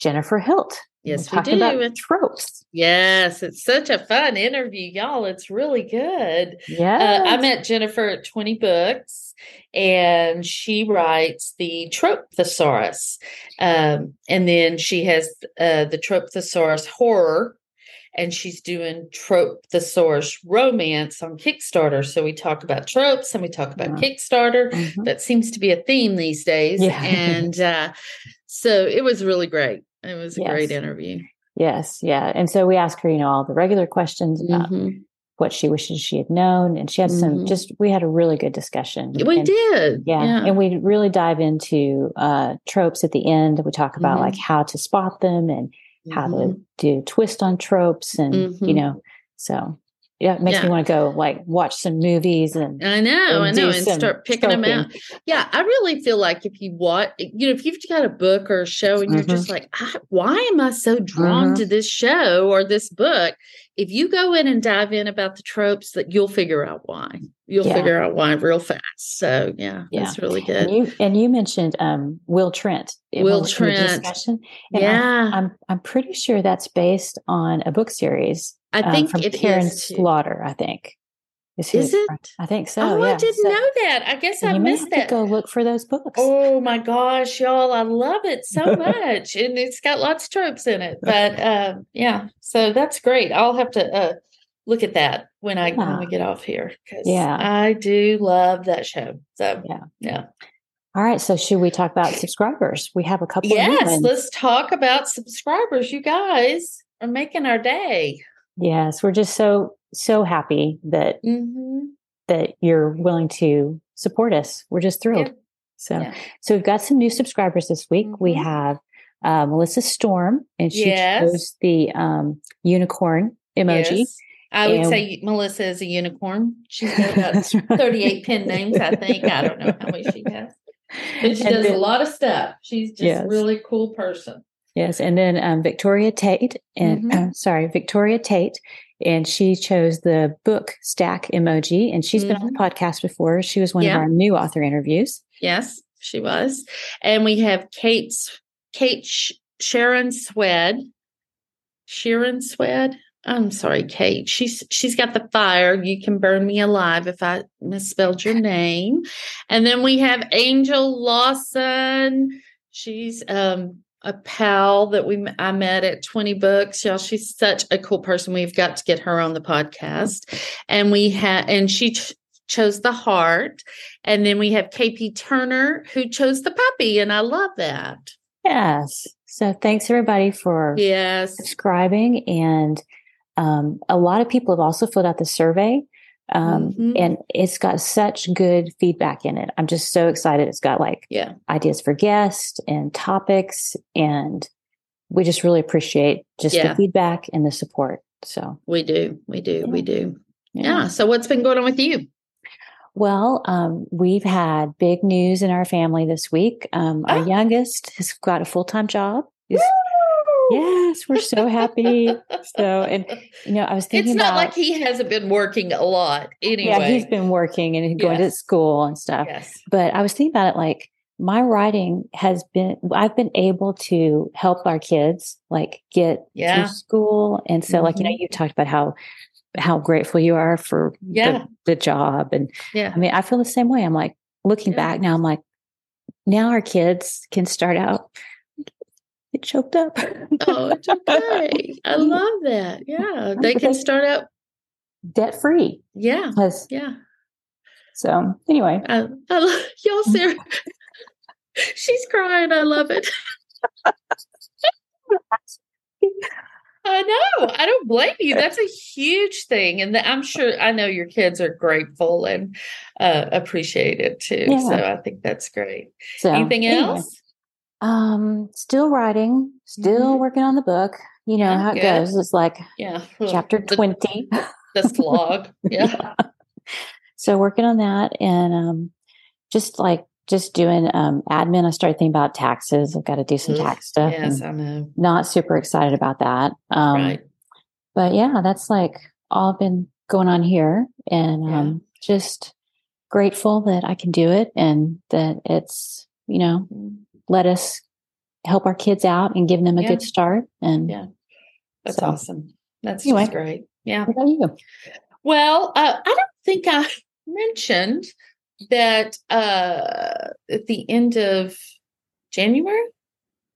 Jennifer Hilt. Yes, We're we do. about tropes. Yes, it's such a fun interview, y'all. It's really good. Yeah. Uh, I met Jennifer at 20 Books, and she writes the Trope Thesaurus. Um, and then she has uh, the Trope Thesaurus Horror, and she's doing Trope Thesaurus Romance on Kickstarter. So we talk about tropes and we talk about Yeah. Kickstarter. Mhm. That seems to be a theme these days. Yeah. And uh, so it was really great. It was a great interview. Yes. Yeah. And so we asked her, you know, all the regular questions about Mhm. what she wishes she had known. And she had some Mhm. just, we had a really good discussion. We And- did. Yeah. And we really dive into uh, tropes at the end. We talk about Mhm. like how to spot them and how to do twist on tropes and, you Mhm. know, so yeah, it makes me want to go like watch some movies and I know, I and know, and start picking them out. Yeah, I really feel like if you watch, you know, if you've got a book or a show and you're Mm-hmm. just like, I, why am I so drawn Mhm. to this show or this book? If you go in and dive in about the tropes, that you'll figure out why. You'll Yeah. figure out why real fast. So yeah, Yeah. that's really And good. you and you mentioned um, Will Trent. Will one of the Trent. discussion. And Yeah, I'm I'm pretty sure that's based on a book series. I um, think from it Karin is. Slaughter. I think Is it's it? from. I think so. oh, yeah. I didn't So- know that. I guess I missed that. to go look for those books. Oh my gosh, y'all, I love it so much. and it's got lots of tropes in it. But um, yeah, so that's great. I'll have to uh, look at that when I when we get off here because Yeah. I do love that show. So Yeah. yeah. All right. So should we talk about subscribers? We have a couple. Yes, let's talk about subscribers. You guys are making our day. Yes, we're just so so happy that hmm that you're willing to support us. We're just thrilled. Yeah. So Yeah. so we've got some new subscribers this week. We Mhm. have uh, Melissa Storm, and she Yes. chose the um, unicorn emoji. Yes. I would And- say Melissa is a unicorn. She's got about 38 pen names, I think. I don't know how many she has. But she And does a lot of stuff. She's just Yes. a really cool person. Yes, and then um, Victoria Tate, and Mhm. sorry, Victoria Tate, and she chose the book stack emoji, and she's been on the podcast before. She was one Mm-hmm. Yeah. of our new author interviews. Yes, she was. And we have Kate's Kate Sh- Sharon Swed. Sharon Swed. I'm sorry, Kate. She's she's got the fire. You can burn me alive if I misspelled your name. And then we have Angel Lawson. She's um a pal that we I met at 20 books. Y'all, she's such a cool person. We've got to get her on the podcast. And we have and she ch- chose the heart. And then we have KP Turner who chose the puppy. And I love that. Yes. So thanks everybody for Yes. subscribing, and um, a lot of people have also filled out the survey. Um, Mhm. And it's got such good feedback in it. I'm just so excited. It's got like Yeah. ideas for guests and topics, and we just really appreciate just Yeah. the feedback and the support. So, We do. We do. We do. yeah. Yeah. So what's been going on with you? Well, um, we've had big news in our family this week. Um, our Oh. youngest has got a full time job. He's- yes, we're so happy. So, and you know, I was thinking It's not about like he hasn't been working a lot anyway. yeah, he's been working and going to school and stuff. Yes. But I was thinking about it like my writing has been I've been able to help our kids like get Yeah. to school. And so like, you know, Mhm. you talked about how how grateful you are for Yeah. the, the job. And Yeah. I mean, I feel the same way. I'm like looking Yeah. back now, I'm like, now our kids can start out get choked up. Oh, it's okay. I love that. Yeah. They can start out. debt free. Yeah. Because Yeah. so anyway. I, I love y'all, Sarah. She's crying. I love it. I know. I don't blame you. That's a huge thing. And I'm sure I know your kids are grateful and uh, appreciate it too. Yeah. So I think that's great. So Anything anyway. Um, still writing, still Mhm. working on the book. you know how it good. goes. It's like Yeah. chapter The- 20. The slog. Yeah. So working on that and um, just like just doing um, admin. I started thinking about taxes. I've got to do some tax stuff. Yes, I know. Not super excited about that. Um, right. But yeah, that's like all been going on here, and Yeah. um, just grateful that I can do it and that it's you know let us help our kids out and give them a Yeah. good start. And Yeah. That's So, awesome. That's anyway. great. Yeah. what about you? Well, uh, I don't think I mentioned that uh, at the end of January,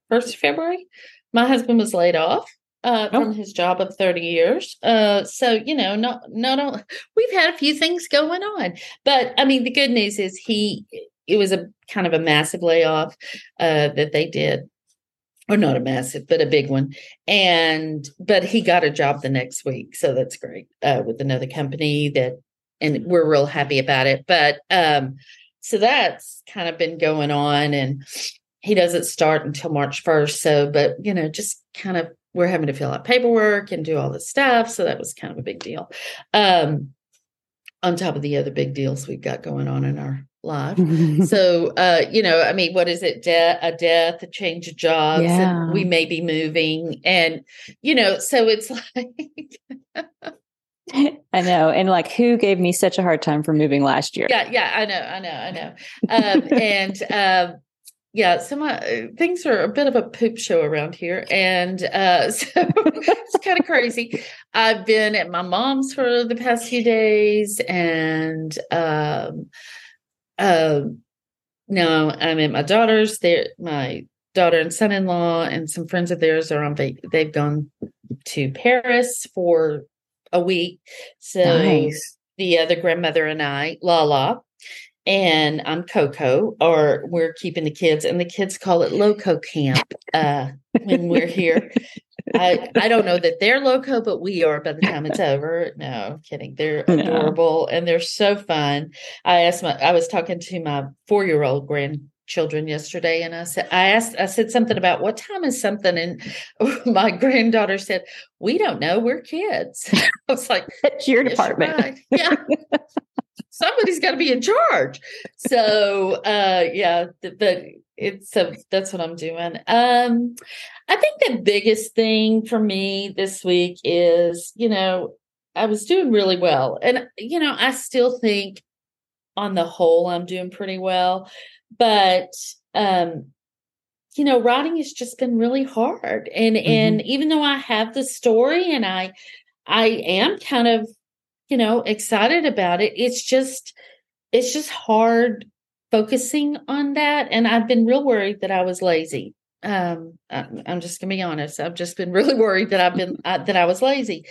first of February, my husband was laid off uh, Oh. from his job of thirty years. Uh, so you know, not not only we've had a few things going on, but I mean, the good news is he it was a kind of a massive layoff uh, that they did. Or not a massive, but a big one. And but he got a job the next week so that's great uh, with another company that and we're real happy about it. But um so that's kind of been going on and he doesn't start until march 1st so but you know just kind of we're having to fill out paperwork and do all this stuff so that was kind of a big deal. Um on top of the other big deals we've got going on in our life so uh you know i mean what is it De- a death a change of jobs Yeah. and we may be moving and you know so it's like I know. And like, who gave me such a hard time for moving last year? yeah yeah i know i know i know um and um yeah so my uh, things are a bit of a poop show around here and uh so it's kind of crazy i've been at my mom's for the past few days and um um now i'm at my daughter's there my daughter and son-in-law and some friends of theirs are on vac- they've gone to paris for a week so Nice. the other grandmother and I, Lala, and I'm Coco, or we're keeping the kids, and the kids call it Loco Camp uh, when we're here. I, I don't know that they're loco, but we are by the time it's over. No, I'm kidding. They're No. adorable and they're so fun. I asked my I was talking to my four year old grandchildren yesterday and I said I asked I said something about what time is something and my granddaughter said, We don't know, we're kids. I was like, That's your "Yes, department. right." Yeah. Somebody's got to be in charge. So uh yeah, but it's so that's what I'm doing. Um I think the biggest thing for me this week is, you know, I was doing really well. And you know, I still think on the whole I'm doing pretty well, but um you know, writing has just been really hard. And and even though I have the story and I I am kind of, you know, excited about it, it's just it's just hard focusing on that and I've been real worried that I was lazy. Um I, I'm just going to be honest. I've just been really worried that I've been uh, that I was lazy.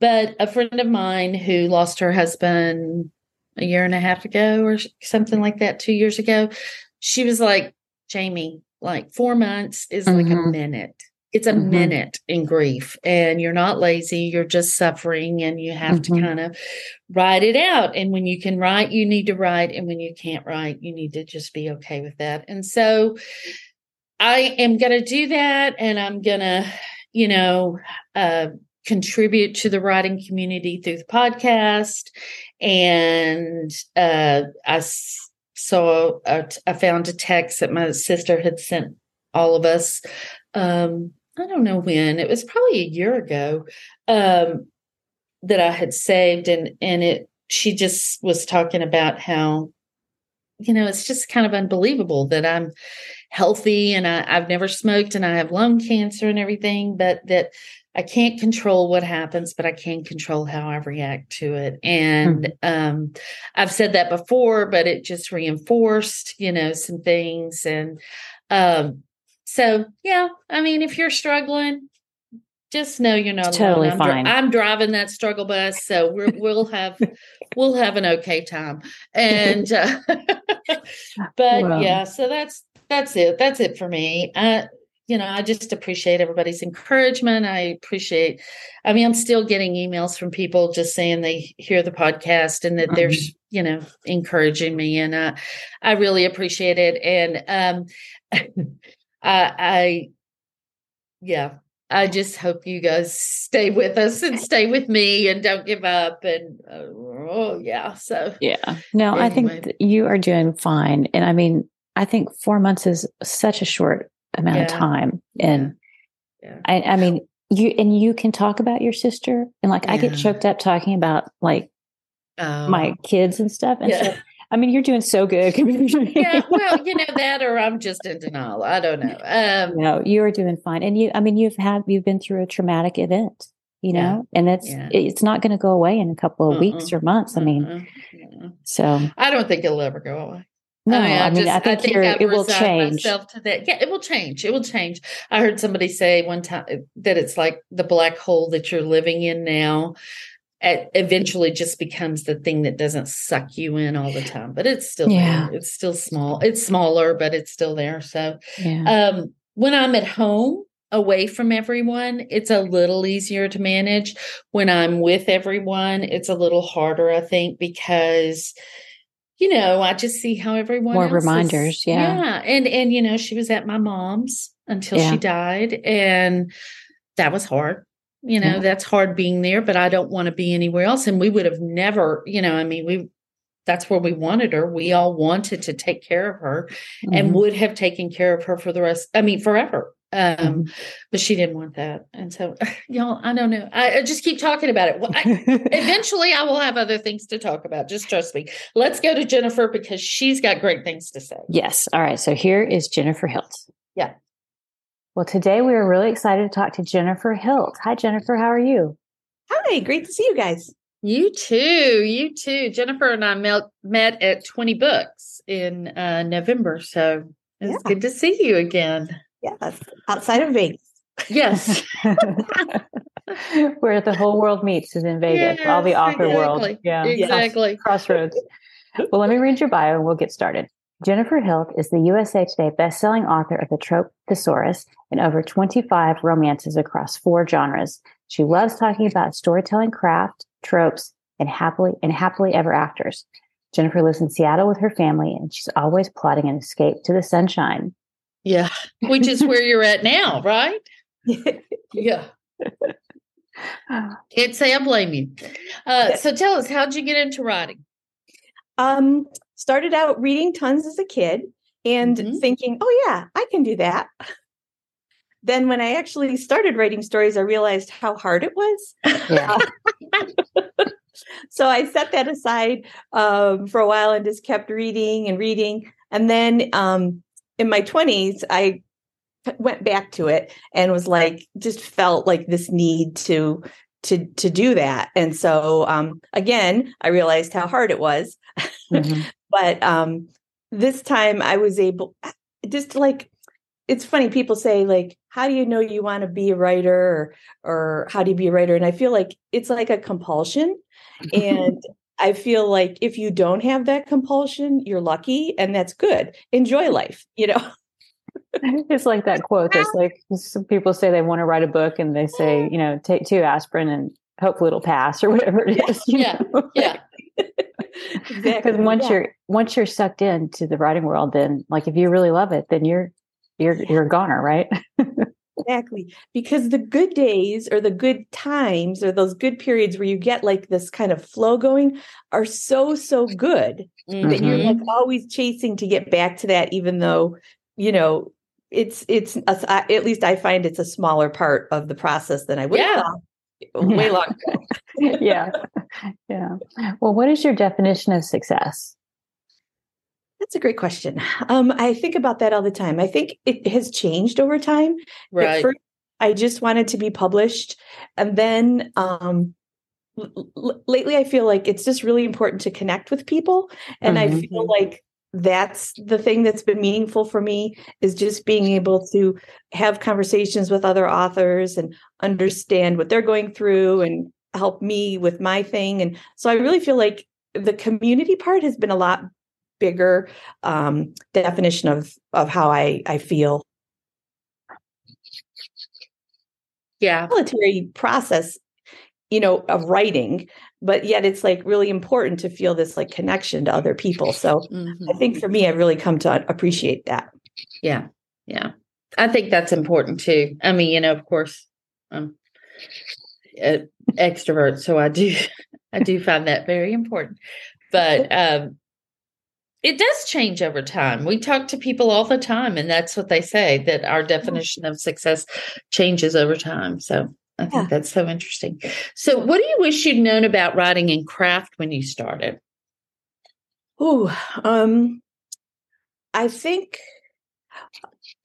But a friend of mine who lost her husband a year and a half ago or something like that, 2 years ago, she was like, "Jamie, like 4 months is like a Mhm. minute. It's a Mhm. minute in grief and you're not lazy, you're just suffering and you have Mhm. to kind of write it out. And when you can write, you need to write. And when you can't write, you need to just be okay with that. And so I am going to do that. And I'm going to, you know, uh, contribute to the writing community through the podcast. And uh, I saw, I found a text that my sister had sent all of us. Um, I don't know when, it was probably a year ago. Um, that I had saved and and it she just was talking about how you know it's just kind of unbelievable that I'm healthy and I, I've never smoked and I have lung cancer and everything, but that I can't control what happens, but I can control how I react to it. And um, I've said that before, but it just reinforced, you know, some things. And um, so, yeah, I mean, if you're struggling, just know you're not totally I'm, dri- fine. I'm driving that struggle bus, so we're, we'll have we'll have an okay time. And uh, but Well. yeah, so that's that's it. That's it for me. Uh, you know, I just appreciate everybody's encouragement. I appreciate. I mean, I'm still getting emails from people just saying they hear the podcast and that they're Mhm. you know encouraging me, and uh, I really appreciate it. And um, I, I, yeah, I just hope you guys stay with us and stay with me and don't give up. And uh, oh, yeah. So, yeah. No, anyway. I think you are doing fine. And I mean, I think four months is such a short amount yeah. of time. And yeah. I, I mean, you and you can talk about your sister and like yeah. I get choked up talking about like um, my kids and stuff. And so I mean, you're doing so good. yeah, well, you know that, or I'm just in denial. I don't know. Um, no, you are doing fine, and you. I mean, you've had you've been through a traumatic event, you know, yeah, and it's yeah. it's not going to go away in a couple of uh-uh, weeks or months. I mean, uh-uh, so I don't think it'll ever go away. No, I mean, I, I mean, just, I think, I think it will change. Myself to that. Yeah, it will change. It will change. I heard somebody say one time that it's like the black hole that you're living in now it eventually just becomes the thing that doesn't suck you in all the time but it's still yeah. there. it's still small it's smaller but it's still there so yeah. um when i'm at home away from everyone it's a little easier to manage when i'm with everyone it's a little harder i think because you know i just see how everyone more reminders is, yeah yeah and and you know she was at my mom's until yeah. she died and that was hard you know, yeah. that's hard being there, but I don't want to be anywhere else. And we would have never, you know, I mean, we, that's where we wanted her. We all wanted to take care of her mm-hmm. and would have taken care of her for the rest, I mean, forever. Um, mm-hmm. but she didn't want that. And so, y'all, I don't know. I, I just keep talking about it. Well, I, eventually, I will have other things to talk about. Just trust me. Let's go to Jennifer because she's got great things to say. Yes. All right. So here is Jennifer Hilt. Yeah. Well, today we are really excited to talk to Jennifer Hilt. Hi, Jennifer. How are you? Hi, great to see you guys. You too. You too. Jennifer and I met, met at 20 Books in uh, November. So it's yeah. good to see you again. Yes, outside of Vegas. Yes. Where the whole world meets is in Vegas, yes, all the author exactly. world. Yeah. Exactly. Yes. Crossroads. well, let me read your bio and we'll get started. Jennifer Hilt is the USA Today bestselling author of The Trope Thesaurus and over 25 romances across four genres. She loves talking about storytelling craft, tropes, and happily and happily ever afters. Jennifer lives in Seattle with her family, and she's always plotting an escape to the sunshine. Yeah, which is where you're at now, right? yeah. Can't say I blame you. Uh, so tell us, how'd you get into writing? Um, started out reading tons as a kid and mm-hmm. thinking, oh, yeah, I can do that. Then, when I actually started writing stories, I realized how hard it was. Yeah. so I set that aside um, for a while and just kept reading and reading. And then um, in my 20s, I went back to it and was like, just felt like this need to to to do that. And so um, again i realized how hard it was. Mm-hmm. but um, this time i was able just like it's funny people say like how do you know you want to be a writer or, or how do you be a writer? And i feel like it's like a compulsion. And i feel like if you don't have that compulsion you're lucky and that's good. Enjoy life you know it's like that quote that's like some people say they want to write a book and they say you know take two aspirin and hopefully it'll pass or whatever it is yeah know? yeah because once yeah. you're once you're sucked into the writing world then like if you really love it then you're you're you're a goner right exactly because the good days or the good times or those good periods where you get like this kind of flow going are so so good mm-hmm. that you're like mm-hmm. always chasing to get back to that even though you know it's it's a, at least i find it's a smaller part of the process than i would yeah. have thought. Way long ago yeah. Yeah. Well what is your definition of success? That's a great question. Um, i think about that all the time. I think it has changed over time. Right. first, i just wanted to be published and then um, l- lately i feel like it's just really important to connect with people and mm-hmm. i feel like that's the thing that's been meaningful for me is just being able to have conversations with other authors and understand what they're going through and help me with my thing. And so i really feel like the community part has been a lot bigger um, definition of of how i i feel. Yeah. Military process you know of writing but yet it's like really important to feel this like connection to other people so mm-hmm. i think for me i've really come to appreciate that yeah yeah i think that's important too i mean you know of course I'm an extrovert, so I do I do find that very important. But um, it does change over time. We talk to people all the time, and that's what they say that our definition of success changes over time. So I think yeah. that's so interesting. So, what do you wish you'd known about writing and craft when you started? Oh, um, I think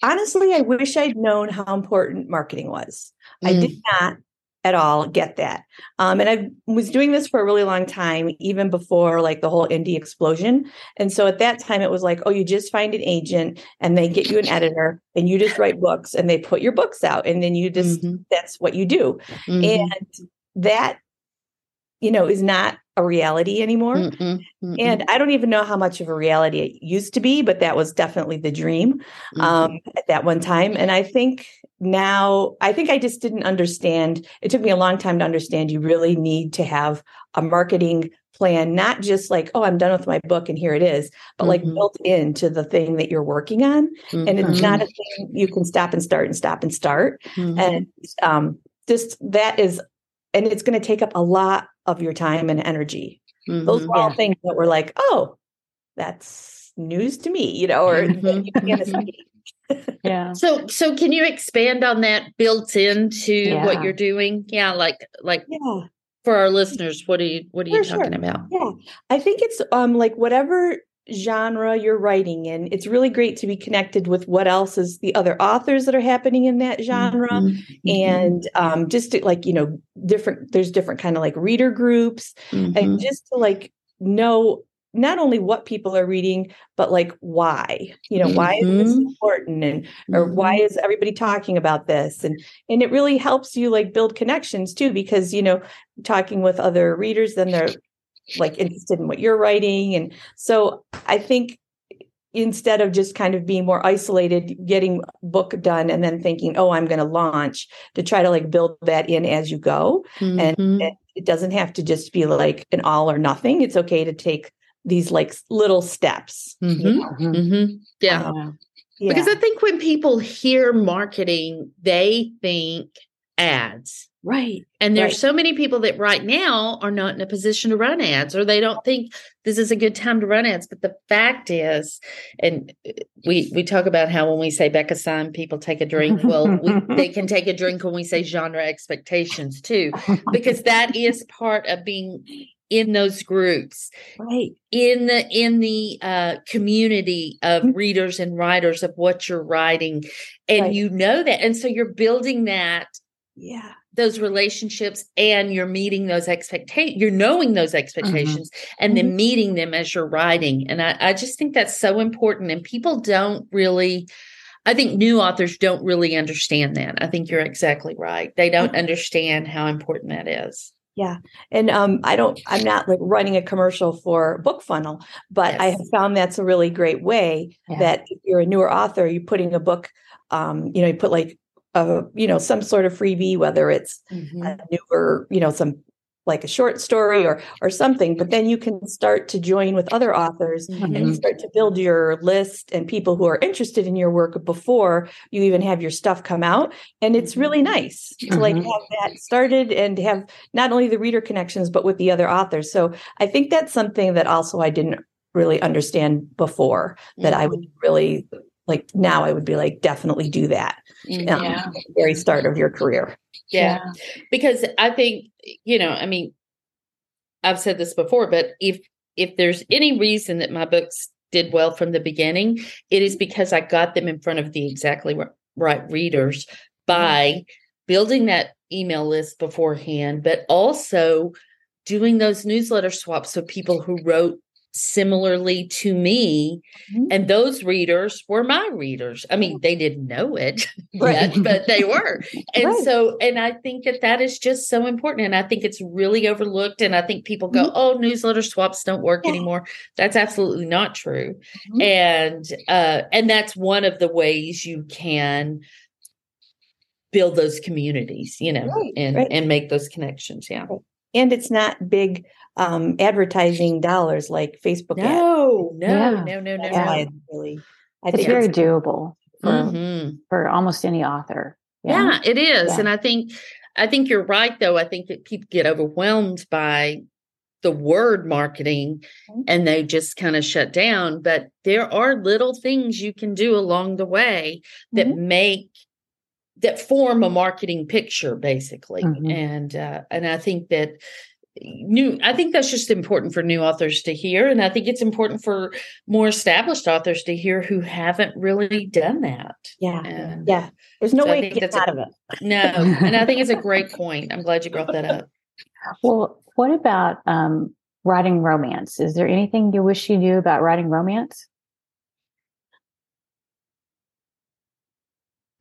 honestly, I wish I'd known how important marketing was. Mm. I did mm. not at all get that. Um, and I was doing this for a really long time, even before like the whole indie explosion. And so at that time, it was like, oh, you just find an agent and they get you an editor and you just write books and they put your books out and then you just, mm-hmm. that's what you do. Mm-hmm. And that, you know, is not a reality anymore. Mm-mm, mm-mm. And I don't even know how much of a reality it used to be, but that was definitely the dream mm-hmm. um, at that one time. And I think now, I think I just didn't understand. It took me a long time to understand you really need to have a marketing plan, not just like, oh, I'm done with my book and here it is, but mm-hmm. like built into the thing that you're working on. Mm-hmm. And it's not a thing you can stop and start and stop and start. Mm-hmm. And um, just that is, and it's going to take up a lot of your time and energy. Mm-hmm. Those are all things that were like, oh, that's news to me, you know, or mm-hmm. Yeah. So so can you expand on that built into yeah. what you're doing? Yeah, like like yeah. for our listeners, what are you what are you talking sure. about? Yeah. I think it's um like whatever genre you're writing in it's really great to be connected with what else is the other authors that are happening in that genre mm-hmm. mm-hmm. and um, just to, like you know different there's different kind of like reader groups mm-hmm. and just to like know not only what people are reading but like why you know mm-hmm. why is this mm-hmm. important and or why mm-hmm. is everybody talking about this and and it really helps you like build connections too because you know talking with other readers then they're like interested in what you're writing and so i think instead of just kind of being more isolated getting book done and then thinking oh i'm going to launch to try to like build that in as you go mm-hmm. and, and it doesn't have to just be like an all or nothing it's okay to take these like little steps mm-hmm. You know? mm-hmm. yeah. Uh, yeah because i think when people hear marketing they think ads Right. And there's right. so many people that right now are not in a position to run ads or they don't think this is a good time to run ads. But the fact is, and uh, we we talk about how when we say Becca Syme, people take a drink. Well, we, they can take a drink when we say genre expectations too, because that is part of being in those groups right in the in the uh, community of mm-hmm. readers and writers of what you're writing and right. you know that and so you're building that yeah those relationships and you're meeting those expectations you're knowing those mm-hmm. expectations mm-hmm. and then mm-hmm. meeting them as you're writing and I, I just think that's so important and people don't really I think new authors don't really understand that. I think you're exactly right. They don't understand how important that is. Yeah. And um, I don't, I'm not like running a commercial for BookFunnel, but yes. I have found that's a really great way yeah. that if you're a newer author, you're putting a book, um, you know, you put like a you know some sort of freebie whether it's mm-hmm. a newer you know some like a short story or or something but then you can start to join with other authors mm-hmm. and start to build your list and people who are interested in your work before you even have your stuff come out and it's really mm-hmm. nice to like mm-hmm. have that started and have not only the reader connections but with the other authors so i think that's something that also i didn't really understand before that i would mm-hmm. really like now i would be like definitely do that mm, um, yeah. very start of your career yeah. yeah because i think you know i mean i've said this before but if if there's any reason that my books did well from the beginning it is because i got them in front of the exactly right readers by mm-hmm. building that email list beforehand but also doing those newsletter swaps with people who wrote similarly to me mm-hmm. and those readers were my readers i mean they didn't know it right. yet but they were and right. so and i think that that is just so important and i think it's really overlooked and i think people go mm-hmm. oh newsletter swaps don't work yeah. anymore that's absolutely not true mm-hmm. and uh and that's one of the ways you can build those communities you know right. and and make those connections yeah and it's not big um, advertising dollars like Facebook. No, ads. no, yeah. no, no, no, yeah. no. Really, I it's very it's, doable for mm-hmm. for almost any author. Yeah, it is. Yeah. And I think I think you're right though. I think that people get overwhelmed by the word marketing Mhm. and they just kind of shut down, but there are little things you can do along the way that Mhm. make that form a marketing picture basically. Mhm. And uh and I think that new i think that's just important for new authors to hear and i think it's important for more established authors to hear who haven't really done that Yeah. and Yeah. There's no So way to get that's a- out of it. no and i think it's a great point i'm glad you brought that up Well, what about um, writing romance? Is there anything you wish you knew about writing romance?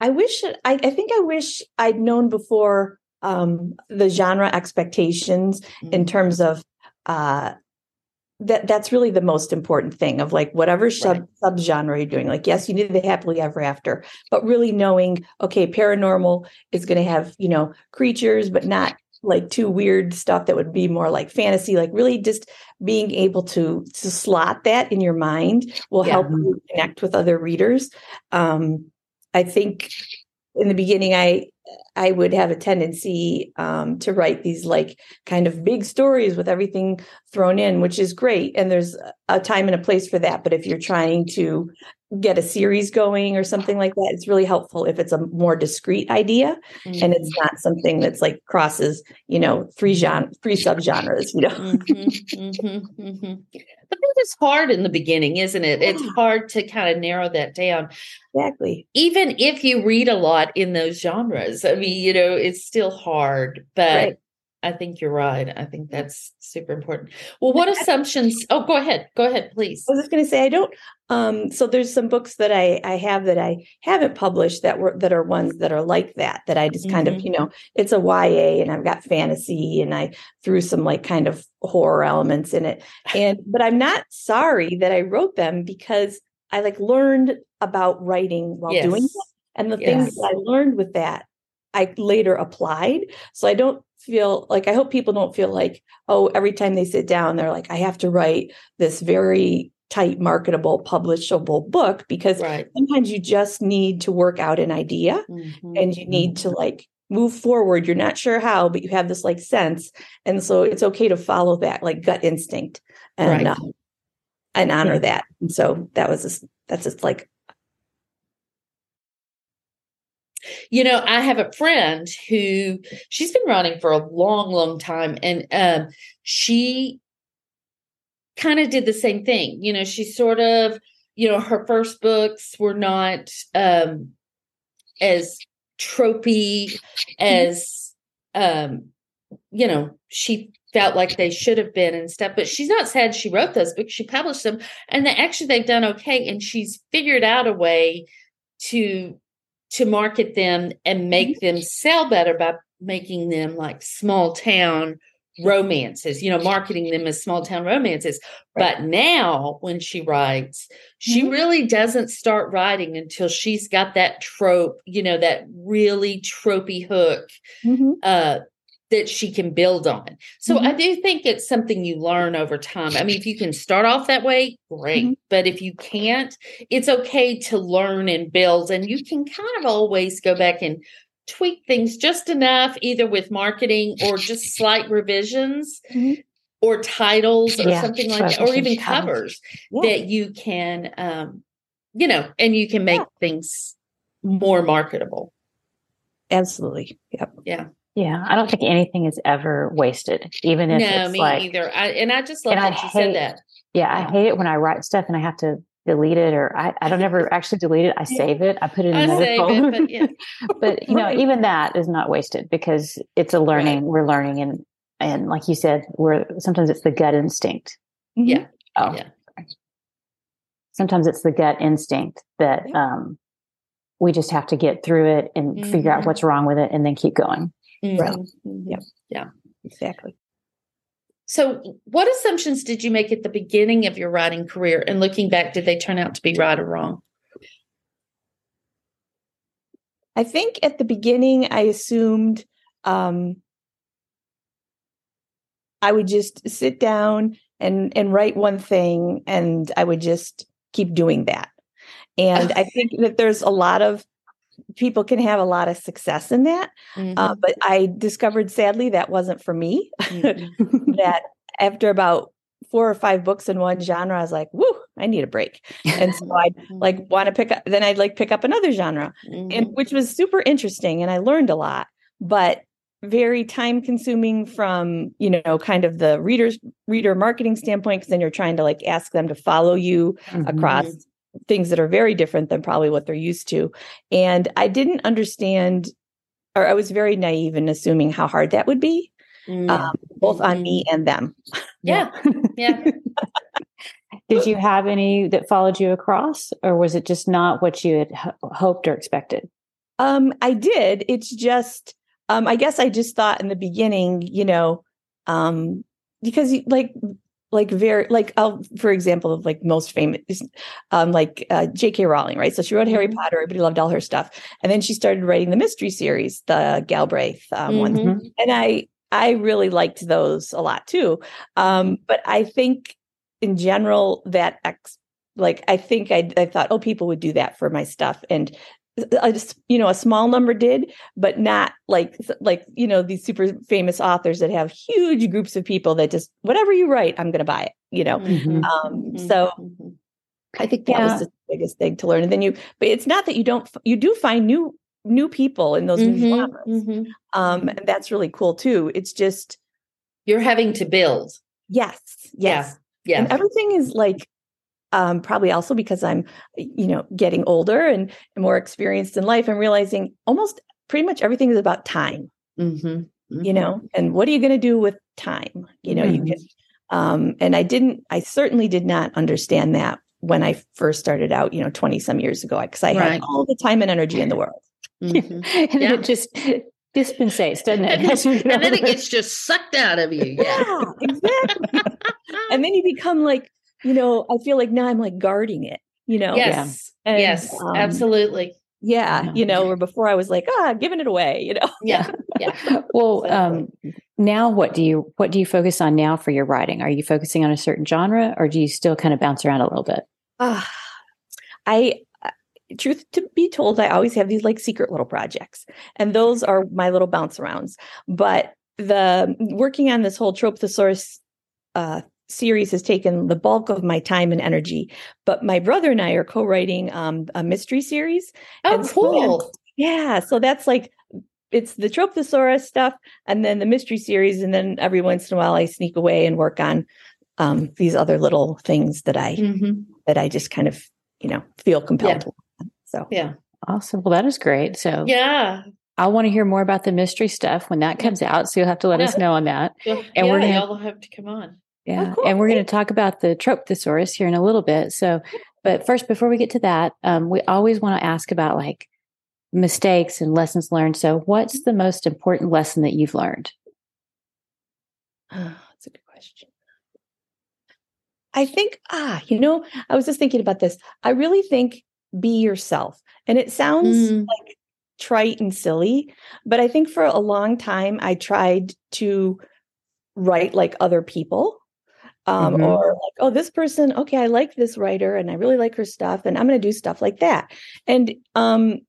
I wish I, I think I wish I'd known before um, the genre expectations in terms of uh, that that's really the most important thing of like whatever sub subgenre you're doing. Like, yes, you need the happily ever after, but really knowing, okay, paranormal is going to have you know creatures, but not like too weird stuff that would be more like fantasy. Like, really just being able to to slot that in your mind will Yeah. help you connect with other readers. Um, I think in the beginning, I I would have a tendency um, to write these like kind of big stories with everything thrown in, which is great. And there's a time and a place for that. But if you're trying to get a series going or something like that, it's really helpful if it's a more discrete idea and it's not something that's like crosses, you know, three genre, three subgenres. You know, Mhm, mhm, mhm. But it's hard in the beginning, isn't it? It's hard to kind of narrow that down. exactly. Even if you read a lot in those genres, I mean, you know, it's still hard. But Right. I think you're right. I think that's super important. Well, what assumptions? Oh, go ahead. Go ahead, please. I was just going to say I don't. Um, so there's some books that I I have that I haven't published that were that are ones that are like that that I just kind of Mhm. you know it's a YA and I've got fantasy and I threw some like kind of horror elements in it and but I'm not sorry that I wrote them because I like learned about writing while doing it and the things that I learned with that I later applied so I don't feel like I hope people don't feel like oh every time they sit down they're like I have to write this very tight marketable publishable book because Right. sometimes you just need to work out an idea Mhm. and you need to like move forward you're not sure how but you have this like sense and so it's okay to follow that like gut instinct and Right. um, and honor Yeah. that and so that was just that's just like You know, I have a friend who she's been writing for a long, long time, and um, she kind of did the same thing. You know, she sort of, you know, her first books were not um, as tropey as, um, you know, she felt like they should have been and stuff. But she's not sad she wrote those books; she published them, and they, actually they've done okay. And she's figured out a way to to market them and make them sell better by making them like small town romances, you know, marketing them as small town romances. But now when she writes, she Mhm. really doesn't start writing until she's got that trope, you know, that really tropey hook uh that she can build on. So I do think it's something you learn over time. I mean, if you can start off that way, great. Mhm. But if you can't, it's okay to learn and build. And you can kind of always go back and tweak things just enough, either with marketing or just slight revisions Mhm. or titles or Yeah, something like that, or even covers Yeah. that you can um, you know, and you can make Yeah. things more marketable. absolutely yep Yeah, I don't think anything is ever wasted, even if No, it's me like, either. I and I just love And I that you said that. yeah, I hate it when I write stuff and I have to delete it, or I, I don't ever actually delete it. I save it. I put it in I another folder. it, but yeah. but you know, Right. even that is not wasted because it's a learning. We're learning, and and like you said, we're sometimes it's the gut instinct. Yeah. Oh, Yeah. sometimes it's the gut instinct that Yeah. um, we just have to get through it and figure out Mhm. what's wrong with it, and then keep going. Right. Mhm, mhm. Yep. exactly So, what assumptions did you make at the beginning of your writing career? And looking back, did they turn out to be right or wrong? I think at the beginning I assumed um, I would just sit down and and write one thing, and I would just keep doing that. And I think that there's a lot of people can have a lot of success in that. Mhm. Uh, but I discovered sadly that wasn't for me. Mhm. that after about four or five books in one genre, I was like, woo, I need a break. And so I'd like want to pick up, then I'd like pick up another genre, Mhm. and which was super interesting. And I learned a lot, but very time consuming from, you know, kind of the readers, reader marketing standpoint, because then you're trying to like ask them to follow you Mhm. across things that are very different than probably what they're used to. And I didn't understand, or I was very naive in assuming how hard that would be, Mhm. um, both on me and them. yeah, yeah. Did you have any that followed you across, or was it just not what you had ho- hoped or expected? Um, I did. It's just, um, I guess I just thought in the beginning, you know, um, because you- like, like very, like, I'll, for example, of like most famous, um, like uh, J.K. Rowling, right? So she wrote Harry Mhm. Potter. Everybody loved all her stuff, and then she started writing the mystery series, the Galbraith um, ones, Mhm. and I, I really liked those a lot too. Um, but I think in general that ex, like I think I, I thought, oh, people would do that for my stuff, and I just you know a small number did, but not like like you know these super famous authors that have huge groups of people that just whatever you write, I'm going to buy it. You know, Mhm. um, Mhm. so Mhm. I think that Yeah. was the biggest thing to learn. And then you, but it's not that you don't you do find new new people in those new Mhm. genres, Mhm. um, and that's really cool too. It's just You're having to build. yes, yes. Yeah. and everything is like um probably also because i'm you know getting older and, and more experienced in life i'm realizing almost pretty much everything is about time Mhm. you know and what are you going to do with time you know you Mhm. can um and i didn't i certainly did not understand that when i first started out you know 20 some years ago because i Right. had all the time and energy in the world Mhm. and Yeah. it just dispensates, doesn't it? And then, you and then it gets just sucked out of you. Yeah. yeah exactly and then you become like you know i feel like now i'm like guarding it you know yes. And, yes. um, absolutely. yeah Yeah. you know where before i was like ah giving it away you know Yeah. Yeah. well, So- um, now what do you what do you focus on now for your writing? Are you focusing on a certain genre, or do you still kind of bounce around a little bit? Ah, i uh, truth to be told i always have these like secret little projects and those are my little bounce arounds but the working on this whole trope thesaurus uh series has taken the bulk of my time and energy but my brother and i are co-writing um, a mystery series Oh, And so cool. Yeah, so that's like it's the trope thesaurus stuff, and then the mystery series, and then every once in a while I sneak away and work on um, these other little things that I Mhm. that I just kind of you know feel compelled Yeah. to. work on. So Yeah. Awesome. Well, that is great. So Yeah. I want to hear more about the mystery stuff when that comes out. So you'll have to let us know on that. Yeah. And we're gonna- y'all have to come on. Yeah. cool. And we're going to talk about the trope thesaurus here in a little bit. So, but first, before we get to that, um, we always want to ask about like mistakes and lessons learned. So, what's the most important lesson that you've learned? that's a good question. I think ah, you know, I was just thinking about this. I really think be yourself, and it sounds Mm. like trite and silly, but I think for a long time I tried to write like other people. Um, Mhm. or like, oh, this person, okay, I like this writer and I really like her stuff, and I'm gonna do stuff like that. And um,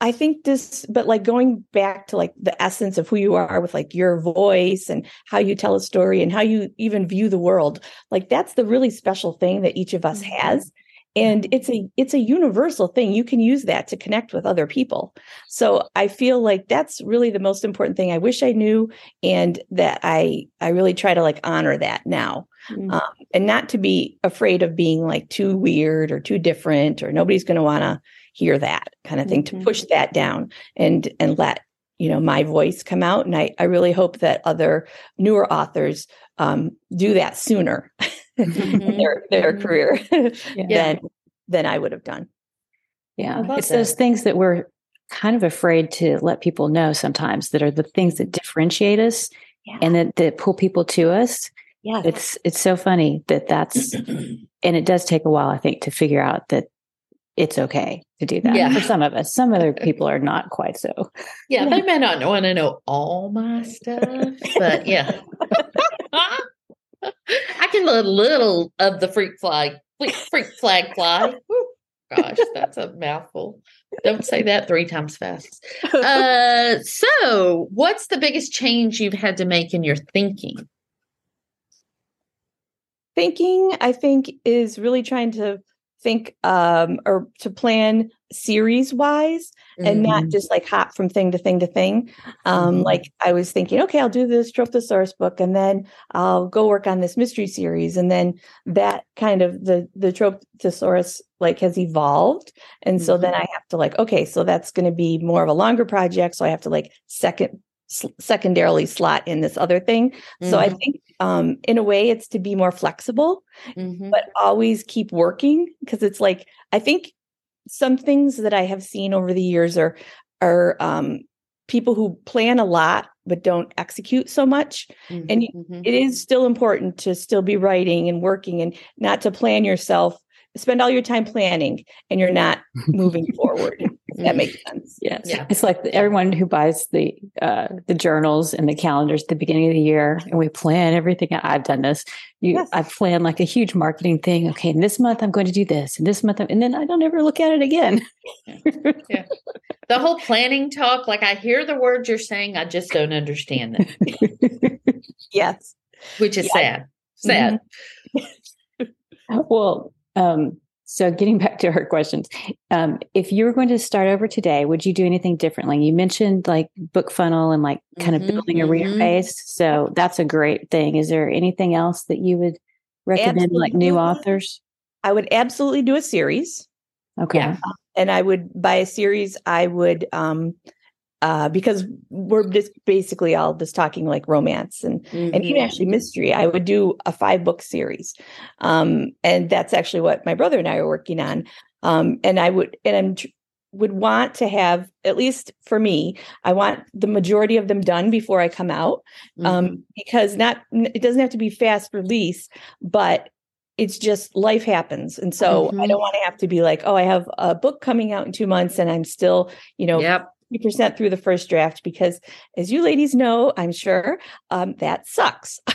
I think this, but like going back to like the essence of who you are with like your voice and how you tell a story and how you even view the world, like that's the really special thing that each of us Mhm. has. And it's a it's a universal thing. You can use that to connect with other people. So I feel like that's really the most important thing I wish I knew and that I I really try to like honor that now. Mm. Um, and not to be afraid of being like too weird or too different or nobody's going to want to hear that kind of thing Mhm. to push that down and and let you know my voice come out and i i really hope that other newer authors um do that sooner in Mhm. their their Mhm. career Yeah. than than i would have done Yeah. I love It's those things that we're kind of afraid to let people know sometimes that are the things that differentiate us yeah and that, that pull people to us. yeah It's it's so funny that that's and it does take a while, I think, to figure out that it's okay to do that Yeah. for some of us. Some other people are not quite so. Yeah, they may not want to know all my stuff, but yeah. I can let a little of the freak flag, freak, freak flag fly. Gosh, that's a mouthful. Don't say that three times fast. Uh, so, what's the biggest change you've had to make in your thinking? Thinking, I think, is really trying to think um, or to plan series wise and not Mhm. just like hop from thing to thing to thing. Um, Mhm. Like I was thinking, okay, I'll do this Trope Thesaurus book, and then I'll go work on this mystery series, and then that kind of the the Trope Thesaurus like has evolved, and so then I have to like, okay, so that's going to be more of a longer project, so I have to like second s- secondarily slot in this other thing. So I Mhm. think um, in a way it's to be more flexible Mhm. but always keep working because it's like I think some things that I have seen over the years are are um, people who plan a lot but don't execute so much. and you- Mhm. It is still important to still be writing and working and not to plan yourself. Spend all your time planning and you're not moving forward. If that makes sense. Yes. Yeah. It's like everyone who buys the uh, the journals and the calendars at the beginning of the year, and we plan everything. I've done this. You, Yes. I plan like a huge marketing thing. Okay, and this month I'm going to do this, and this month, I'm, and then I don't ever look at it again. the whole planning talk, like I hear the words you're saying, I just don't understand them, Yes. which is Yeah. sad. Sad. well, um, so getting back to her questions, um, if you were going to start over today, would you do anything differently? You mentioned like BookFunnel and like kind of building a reader base. So that's a great thing. Is there anything else that you would recommend, like new authors? I would absolutely do a series. Okay. Yeah. and I would buy a series. I would um uh because we're just basically all just talking like romance and and even Mhm. actually mystery. I would do a five book series, um, and that's actually what my brother and I are working on. Um, and I would and I'm tr- would want to have at least for me, I want the majority of them done before I come out Mhm. um, because not it doesn't have to be fast release, but it's just life happens, and so I Mhm. don't want to have to be like, oh, I have a book coming out in two months, and I'm still, you know, yep. Fifty percent through the first draft because, as you ladies know, I'm sure um, that sucks.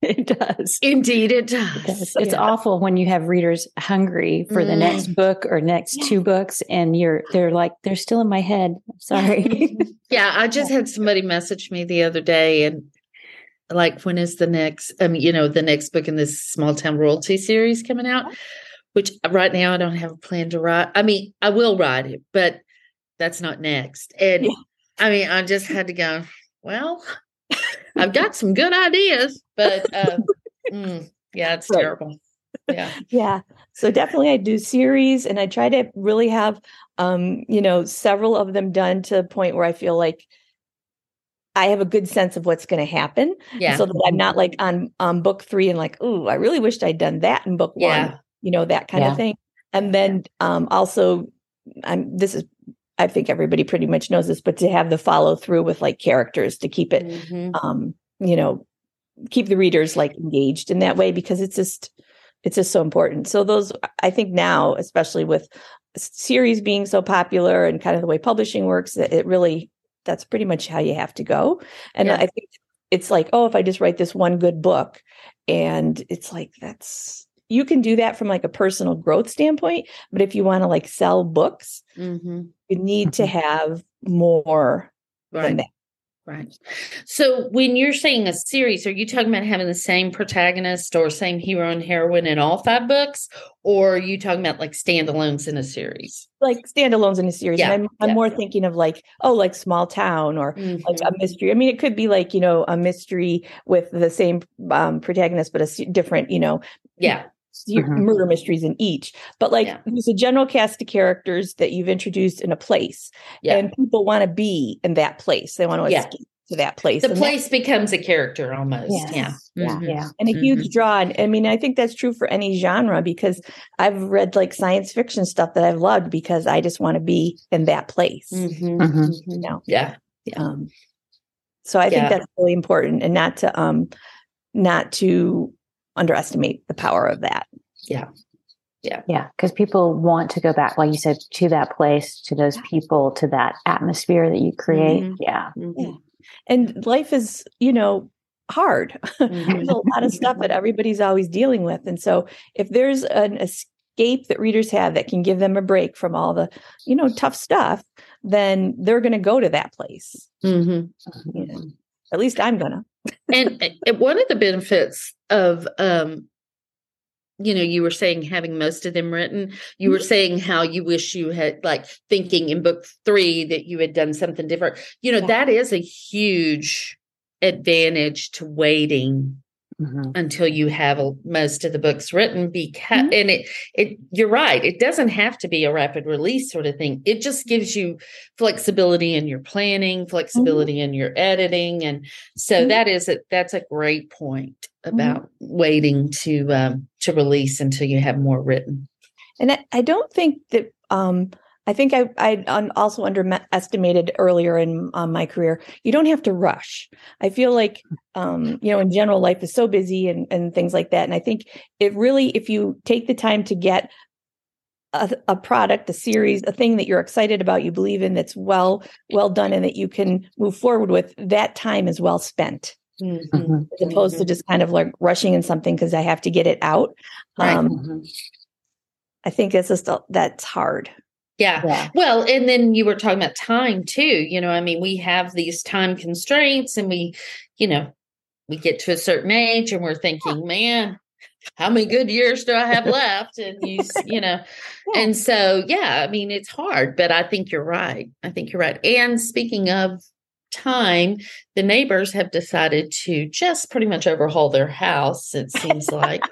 It does. Indeed, it It does. does. It's Yeah. awful when you have readers hungry for the Mm. next book or next Yeah. two books, and you're they're like they're still in my head. I'm sorry. Yeah, I just had somebody message me the other day and like when is the next um you know the next book in this small town royalty series coming out which right now I don't have a plan to write. I mean, I will write it, but that's not next. And Yeah. I mean, I just had to go, well, I've got some good ideas, but um mm, yeah, it's Right. terrible. Yeah. Yeah. So definitely I do series and I try to really have um, you know, several of them done to a point where I feel like I have a good sense of what's going to happen. Yeah. So that I'm not like on on book three and like, oh, I really wished I'd done that in book Yeah. one, you know, that kind Yeah. of thing. And then um also I'm this is I think everybody pretty much knows this, but to have the follow through with like characters to keep it Mhm. um, you know, keep the readers like engaged in that way because it's just it's just so important. So those I think now, especially with series being so popular and kind of the way publishing works, that it really that's pretty much how you have to go. And Yeah. I think it's like, oh, if I just write this one good book, and it's like that's you can do that from like a personal growth standpoint, but if you want to like sell books, Mhm. You need to Mhm. have more than Right. that. Right. So when you're saying a series, are you talking about having the same protagonist or same hero and heroine in all five books? Or are you talking about like standalones in a series? like standalones in a series. Yeah, and I'm, I'm more thinking of like, oh, like small town or like a mystery. I mean, it could be like, you know, a mystery with the same um, protagonist, but a different, you know, yeah. S- Mhm. murder mysteries in each. But like, Yeah. there's a general cast of characters that you've introduced in a place, Yeah. and people want to be in that place. They want to Yeah. escape to that place. the and that- place becomes a character almost. Yes. Yeah. Yeah. Mhm. yeah. and a huge draw. And I mean, I think that's true for any genre because I've read like science fiction stuff that I've loved because I just want to be in that place. Mhm. Mhm. Mhm. Yeah. Yeah. um so i Yeah. think that's really important and not to um not to underestimate the power of that Yeah, Yeah. Yeah. because people want to go back, like you said, to that place, to those people, to that atmosphere that you create. Mhm. Yeah. Mhm. and life is you know hard Mhm. there's a lot of stuff that everybody's always dealing with and so if there's an escape that readers have that can give them a break from all the you know tough stuff then they're going to go to that place Mhm. you know? at least i'm gonna and, and eh, eh, one of the benefits of um you know you were saying having most of them written you were mm-hmm. saying how you wish you had like thinking in book three that you had done something different. You know Yeah. that is a huge advantage to waiting Mhm. until you have a, most of the books written because Mhm. and it it you're right it doesn't have to be a rapid release sort of thing it just gives you flexibility in your planning flexibility in your editing and so Mhm. that is a that's a great point about waiting to um to release until you have more written And I, I don't think that um I think I I also underestimated earlier in um, my career. You don't have to rush. I feel like um you know in general life is so busy and and things like that. And I think it really if you take the time to get a, a product, a series, a thing that you're excited about, you believe in, that's well well done, and that you can move forward with, that time is well spent Mhm. Mhm. as opposed to just kind of like rushing in something because I have to get it out. Right. Um, Mhm. I think it's just a, that's hard. Yeah Yeah. Well, and then you were talking about time too. You know, I mean, we have these time constraints and we, you know, we get to a certain age and we're thinking, man, how many good years do I have left? And you, you know, Yeah. and so, yeah, I mean, it's hard, but I think you're right. I think you're right. And speaking of time, the neighbors have decided to just pretty much overhaul their house, it seems like.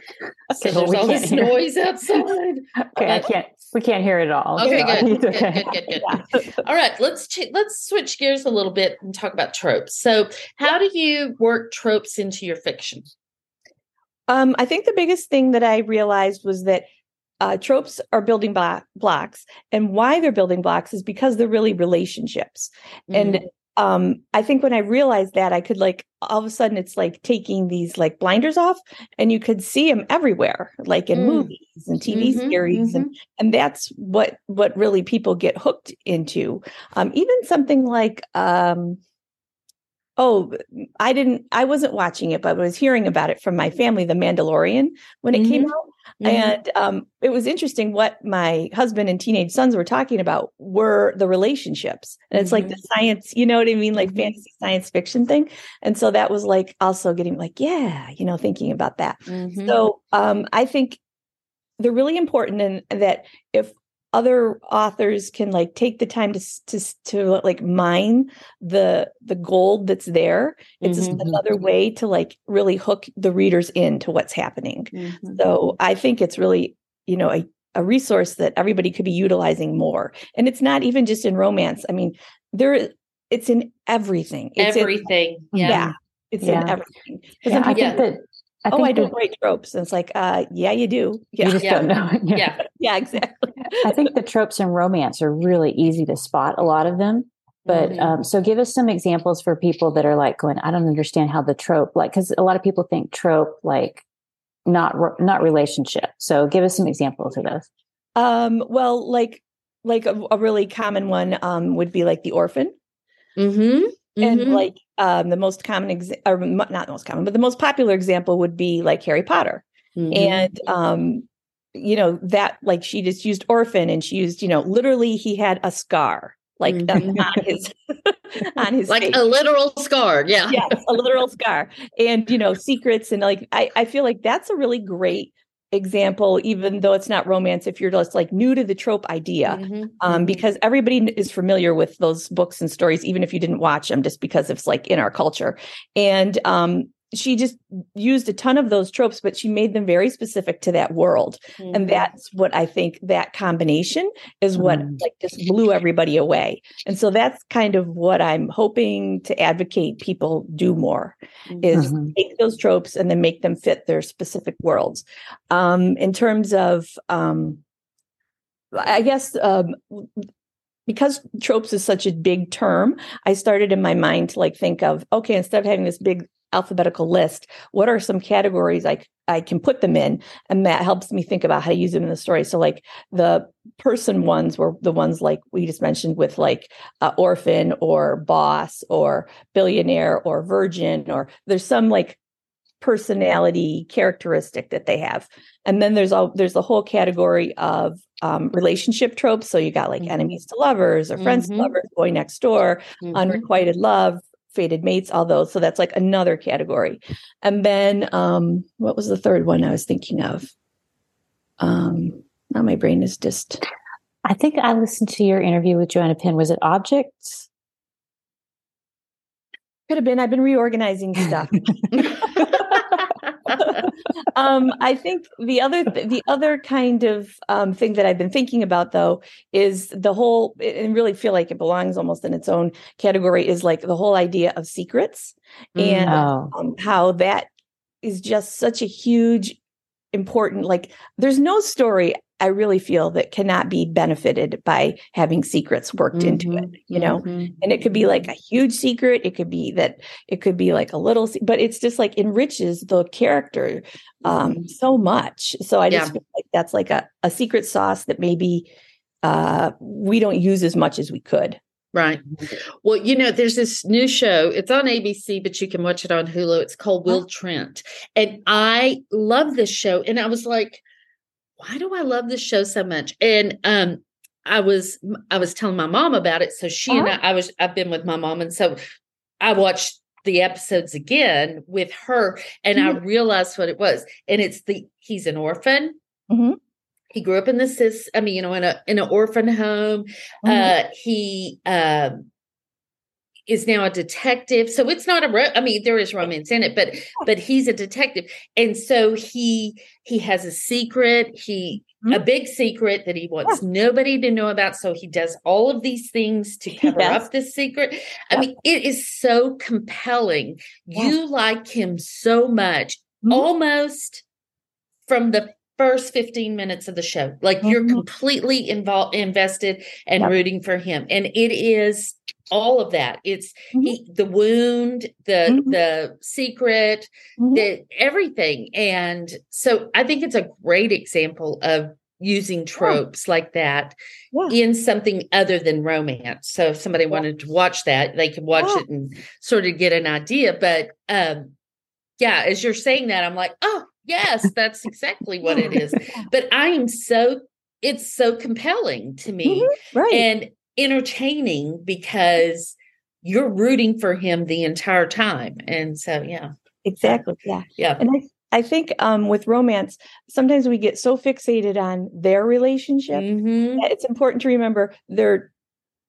so Okay, well, there's all this noise outside. Okay, I uh, can't. We can't hear it at all. Okay, so good. it's Good, okay. good, good, good. All right, let's ch- let's switch gears a little bit and talk about tropes. So, how do you work tropes into your fiction? Um, I think the biggest thing that I realized was that uh, tropes are building blo- blocks, and why they're building blocks is because they're really relationships. And um, I think when I realized that, I could like all of a sudden it's like taking these like blinders off, and you could see them everywhere, like in Mm. movies and TV Mhm, series, and and that's what what really people get hooked into. Um, even something like um, oh i didn't i wasn't watching it but i was hearing about it from my family the mandalorian when it came Mhm, out mhm. and um, it was interesting what my husband and teenage sons were talking about were the relationships and it's like the science you know what i mean like Mhm. fantasy science fiction thing and so that was like also getting like yeah you know thinking about that Mhm. so um, I think they're really important, and that if other authors can like take the time to to to like mine the the gold that's there, it's just Mhm. another way to like really hook the readers into what's happening. Mhm. So I think it's really you know a a resource that everybody could be utilizing more, and it's not even just in romance. I mean, there it's in everything. It's in- everything. yeah. Yeah. It's in everything everything. 'Cause Yeah, I people think that. I oh, I don't write tropes. And it's like, uh, yeah, you do. Yeah, You just Yeah. don't know. Yeah. Yeah. yeah, exactly. I think the tropes in romance are really easy to spot. A lot of them. But Mhm. um, so give us some examples for people that are like going, I don't understand how the trope, like, because a lot of people think trope like not re- not relationship. So give us some examples of those. Um, well, like like a, a really common one um, would be like the orphan, mm-hmm. and Mhm. like um, the most common, exa- or not the most common, but the most popular example would be like Harry Potter, Mhm. and um, you know that like she just used orphan, and she used you know literally he had a scar like on- Mhm. on his on his like face. a literal scar. Yeah. yes, a literal scar. And you know, secrets and like I, I feel like that's a really great example, even though it's not romance, if you're just like new to the trope idea. Mhm. Um, Mhm. because everybody is familiar with those books and stories, even if you didn't watch them, just because it's like in our culture. And um she just used a ton of those tropes, but she made them very specific to that world. Mhm. And that's what I think that combination is what Mhm. like just blew everybody away. And so that's kind of what I'm hoping to advocate people do more is Mhm. take those tropes and then make them fit their specific worlds. Um, in terms of, um, I guess, um, because tropes is such a big term, I started in my mind to like think of okay, instead of having this big alphabetical list, what are some categories I I can put them in, and that helps me think about how to use them in the story. So, like the person ones were the ones like we just mentioned with like uh, orphan or boss or billionaire or virgin or there's some like personality characteristic that they have. And then there's all there's the whole category of um, relationship tropes. So you got like Mhm. enemies to lovers or friends Mhm. to lovers, boy next door, Mhm. unrequited love, fated mates, all those. So that's like another category. And then um, what was the third one I was thinking of? Um, now my brain is just I think I listened to your interview with Joanna Penn. Was it objects? could have been. I've been reorganizing stuff. um, I think the other th- the other kind of um, thing that I've been thinking about though is the whole and really feel like it belongs almost in its own category is like the whole idea of secrets and Oh. um, how that is just such a huge important like there's no story I really feel that cannot be benefited by having secrets worked into it you know Mhm. and it could be like a huge secret it could be that it could be like a little but it's just like enriches the character um so much so i just Yeah. feel like that's like a, a secret sauce that maybe uh we don't use as much as we could Right. Well, you know, there's this new show. It's on ABC, but you can watch it on Hulu. It's called Will Trent. And I love this show. And I was like, why do I love this show so much? And um I was I was telling my mom about it. So she and I, I was I've been with my mom. And so I watched the episodes again with her and I realized what it was. And it's the he's an orphan. Mhm. He grew up in the sis, I mean, you know, in a in an orphan home. Mhm. Uh he um is now a detective. So it's not a ro- I mean there is romance in it, but but he's a detective. And so he he has a secret, he a big secret that he wants nobody to know about so he does all of these things to cover up this secret. I Yep. mean it is so compelling. You like him so much Mhm. almost from the first 15 minutes of the show. Like you're Mhm. completely involved invested and Yep. rooting for him. And it is all of that. It's Mhm. he the wound, the Mhm. the secret, Mhm. the everything. And so I think it's a great example of using tropes like that Yeah. in something other than romance. So if somebody wanted to watch that, they could watch Yeah. it and sort of get an idea. But um yeah, as you're saying that, I'm like, oh yes, that's exactly what it is. But I am so it's so compelling to me Mhm. right and entertaining because you're rooting for him the entire time. And so yeah. exactly yeah Yeah. and i i think um with romance sometimes we get so fixated on their relationship Mhm, that it's important to remember they're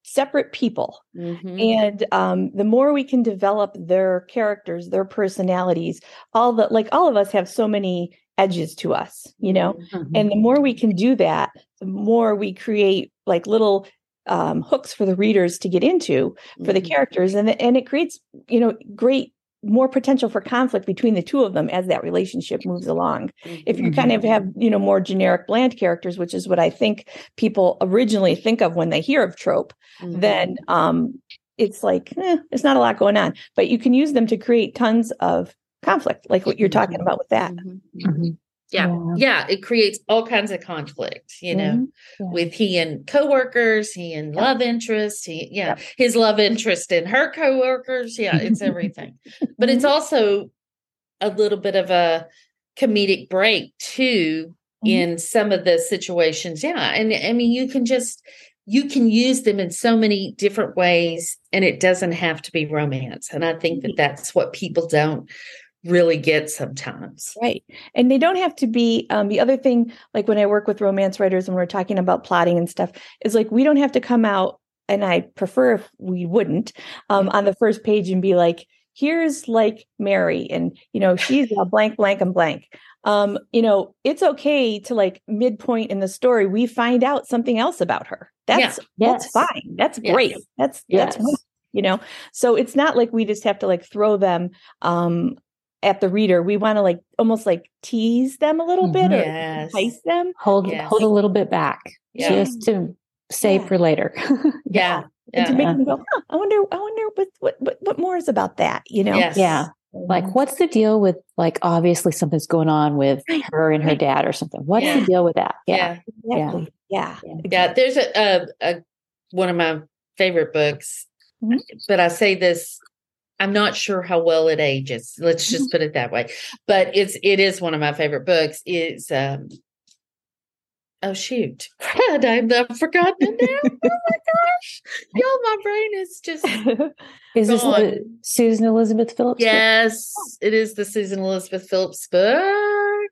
separate people mhm. and um, the more we can develop their characters their personalities all the like all of us have so many edges to us you know Mm-hmm. and the more we can do that the more we create like little um, hooks for the readers to get into for the Mhm. characters and and it creates you know great more potential for conflict between the two of them as that relationship moves along if you kind of Mm-hmm. have you know more generic bland characters which is what i think people originally think of when they hear of trope Mhm. then um, it's like eh, there's not a lot going on. But you can use them to create tons of conflict, like what you're talking about with that. Mhm. Mhm. Yeah. Yeah. yeah. It creates all kinds of conflict, you know, Mhm. Yeah. with he and coworkers, he and love interest, he yeah, his love interest and her coworkers. Yeah, it's everything. but it's also a little bit of a comedic break too Mhm. in some of the situations. Yeah. And I mean you can just you can use them in so many different ways and it doesn't have to be romance. And I think that that's what people don't really get sometimes. Right. And they don't have to be um, the other thing, like when I work with romance writers and we're talking about plotting and stuff, is like we don't have to come out, and I prefer if we wouldn't, um, on the first page and be like, here's like Mary, and you know, she's a blank, blank, and blank. Um, you know, it's okay to like midpoint in the story, we find out something else about her. That's that's Yes. fine. That's Yes. great. That's that's Yes. wonderful, you know. So it's not like we just have to like throw them um at the reader. We want to like almost like tease them a little bit or Yes. entice them. Hold Yes. hold a little bit back Yeah. just to save Yeah. for later. Yeah. And to make Yeah. them go, huh, I wonder, I wonder what, what what what more is about that, you know? Yes. yeah. Like, what's the deal with like obviously something's going on with her and her dad or something? What's Yeah. the deal with that? Yeah. exactly. Yeah. Yeah. Yeah, there's a, a, a one of my favorite books, Mhm. but I say this I'm not sure how well it ages. Let's just put it that way. But it's it is one of my favorite books. It's um oh shoot. I've, I've forgotten it now. oh my gosh. Y'all, my brain is just Is this the Susan Elizabeth Phillips? book? Yes, it is the Susan Elizabeth Phillips book.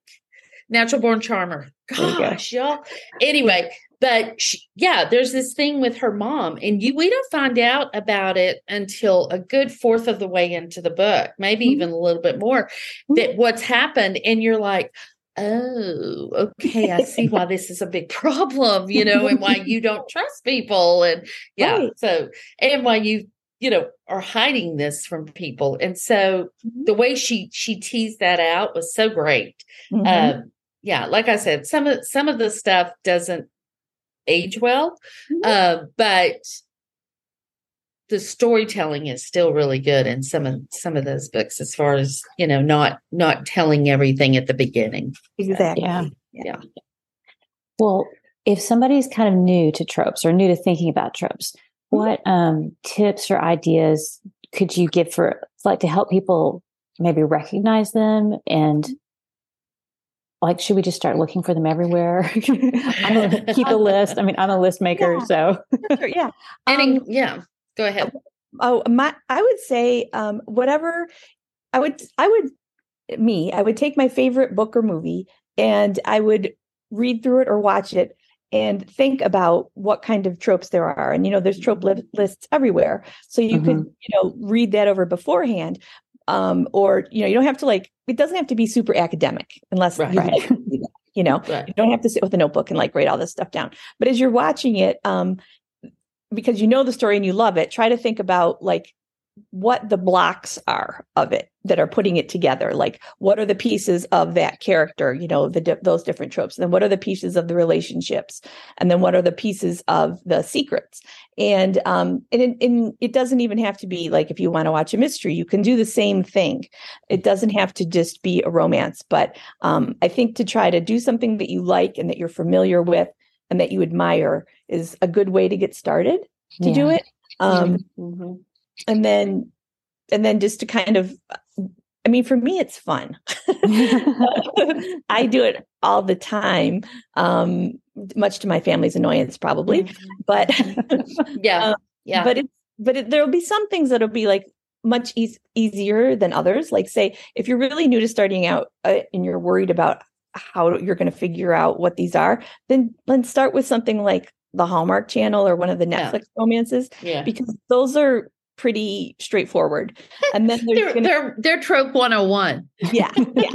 Natural Born Charmer. go. Gosh, y'all. Anyway, but she, yeah, there's this thing with her mom, and you we don't find out about it until a good fourth of the way into the book, maybe Mhm. even a little bit more. That what's happened, and you're like, oh, okay, I see why this is a big problem, you know, and why you don't trust people, and yeah, Right. so and why you you know are hiding this from people, and so Mhm. the way she she teased that out was so great. Mhm. Um, yeah, like I said, some of some of the stuff doesn't age well, Mhm. uh, but the storytelling is still really good in some of some of those books, as far as you know, not not telling everything at the beginning. exactly. Yeah. Yeah. Well, if somebody's kind of new to tropes or new to thinking about tropes, what um, tips or ideas could you give for like to help people maybe recognize them and like should we just start looking for them everywhere? I'm gonna keep a list. I mean, I'm a list maker, Yeah. so Sure, yeah. And Um, in- yeah, go ahead. oh my i would say um whatever i would i would me i would take my favorite book or movie and i would read through it or watch it and think about what kind of tropes there are and you know there's trope li- lists everywhere so you could you know read that over beforehand um or you know you don't have to like it doesn't have to be super academic unless Right. you, Right. you know Right. you don't have to sit with a notebook and like write all this stuff down but as you're watching it um because you know the story and you love it try to think about like what the blocks are of it that are putting it together. Like what are the pieces of that character you know the those different tropes? And then what are the pieces of the relationships? And then what are the pieces of the secrets? And um and it, and it doesn't even have to be like if you want to watch a mystery you can do the same thing. It doesn't have to just be a romance but um i think to try to do something that you like and that you're familiar with and that you admire is a good way to get started to do it. Um Mhm. And then and then just to kind of i mean for me it's fun. I do it all the time um much to my family's annoyance probably but Yeah, Um, yeah, but it's but it, there'll be some things that'll be like much eas easier than others. Like say if you're really new to starting out uh, and you're worried about how you're going to figure out what these are then let's start with something like the hallmark channel or one of the Yeah. netflix romances yeah. because those are pretty straightforward and then They're, gonna, they're they're trope 101. yeah yeah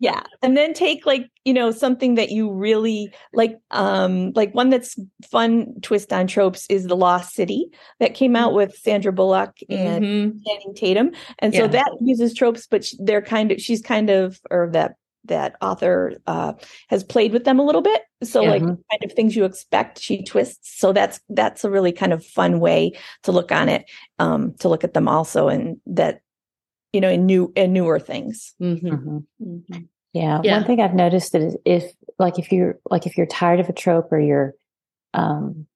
yeah and then take like you know something that you really like um like one that's fun twist on tropes is the lost city that came out with sandra bullock and Mhm. channing tatum and so Yeah. that uses tropes but they're kind of she's kind of or that that author uh has played with them a little bit so Yeah. like kind of things you expect she twists so that's that's a really kind of fun way to look on it um to look at them also and that you know in new and newer things Mhm. Mhm. Mhm. Yeah. Yeah. One thing I've noticed is if like if you're like if you're tired of a trope or you're um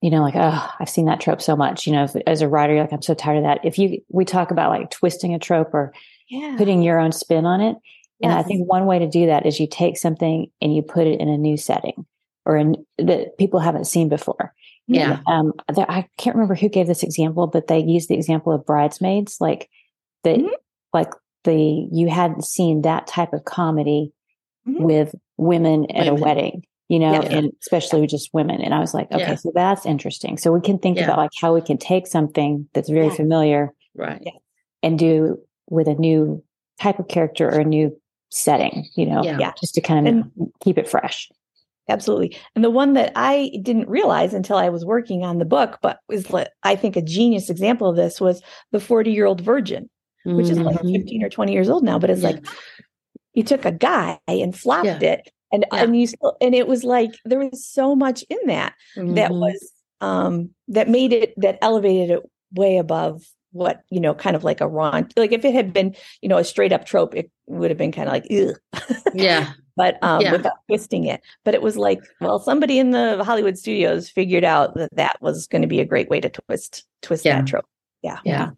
you know like oh I've seen that trope so much you know if, as a writer you're like I'm so tired of that if you we talk about like twisting a trope or yeah putting your own spin on it and I think one way to do that is you take something and you put it in a new setting or in that people haven't seen before Yeah. um there, I can't remember who gave this example but they used the example of bridesmaids like the Mhm. like the you hadn't seen that type of comedy Mhm. with women at a wedding you know Yeah. and especially with just women and i was like okay Yeah. so that's interesting so we can think Yeah. about like how we can take something that's very Yeah. familiar Right. and do with a new type of character or a new setting you know Yeah. Yeah. just to kind of And- keep it fresh absolutely and the one that i didn't realize until i was working on the book but was like i think a genius example of this was the 40 year old virgin which is like Mhm. 15 or 20 years old now but it's Yeah. like you took a guy and flopped Yeah. it and and you still and it was like there was so much in that that Mhm. was um that made it that elevated it way above what you know kind of like a raunch like if it had been you know a straight up trope it would have been kind of like yeah. but um Yeah. without twisting it but it was like well somebody in the hollywood studios figured out that that was going to be a great way to twist twist Yeah. that trope Yeah. Yeah.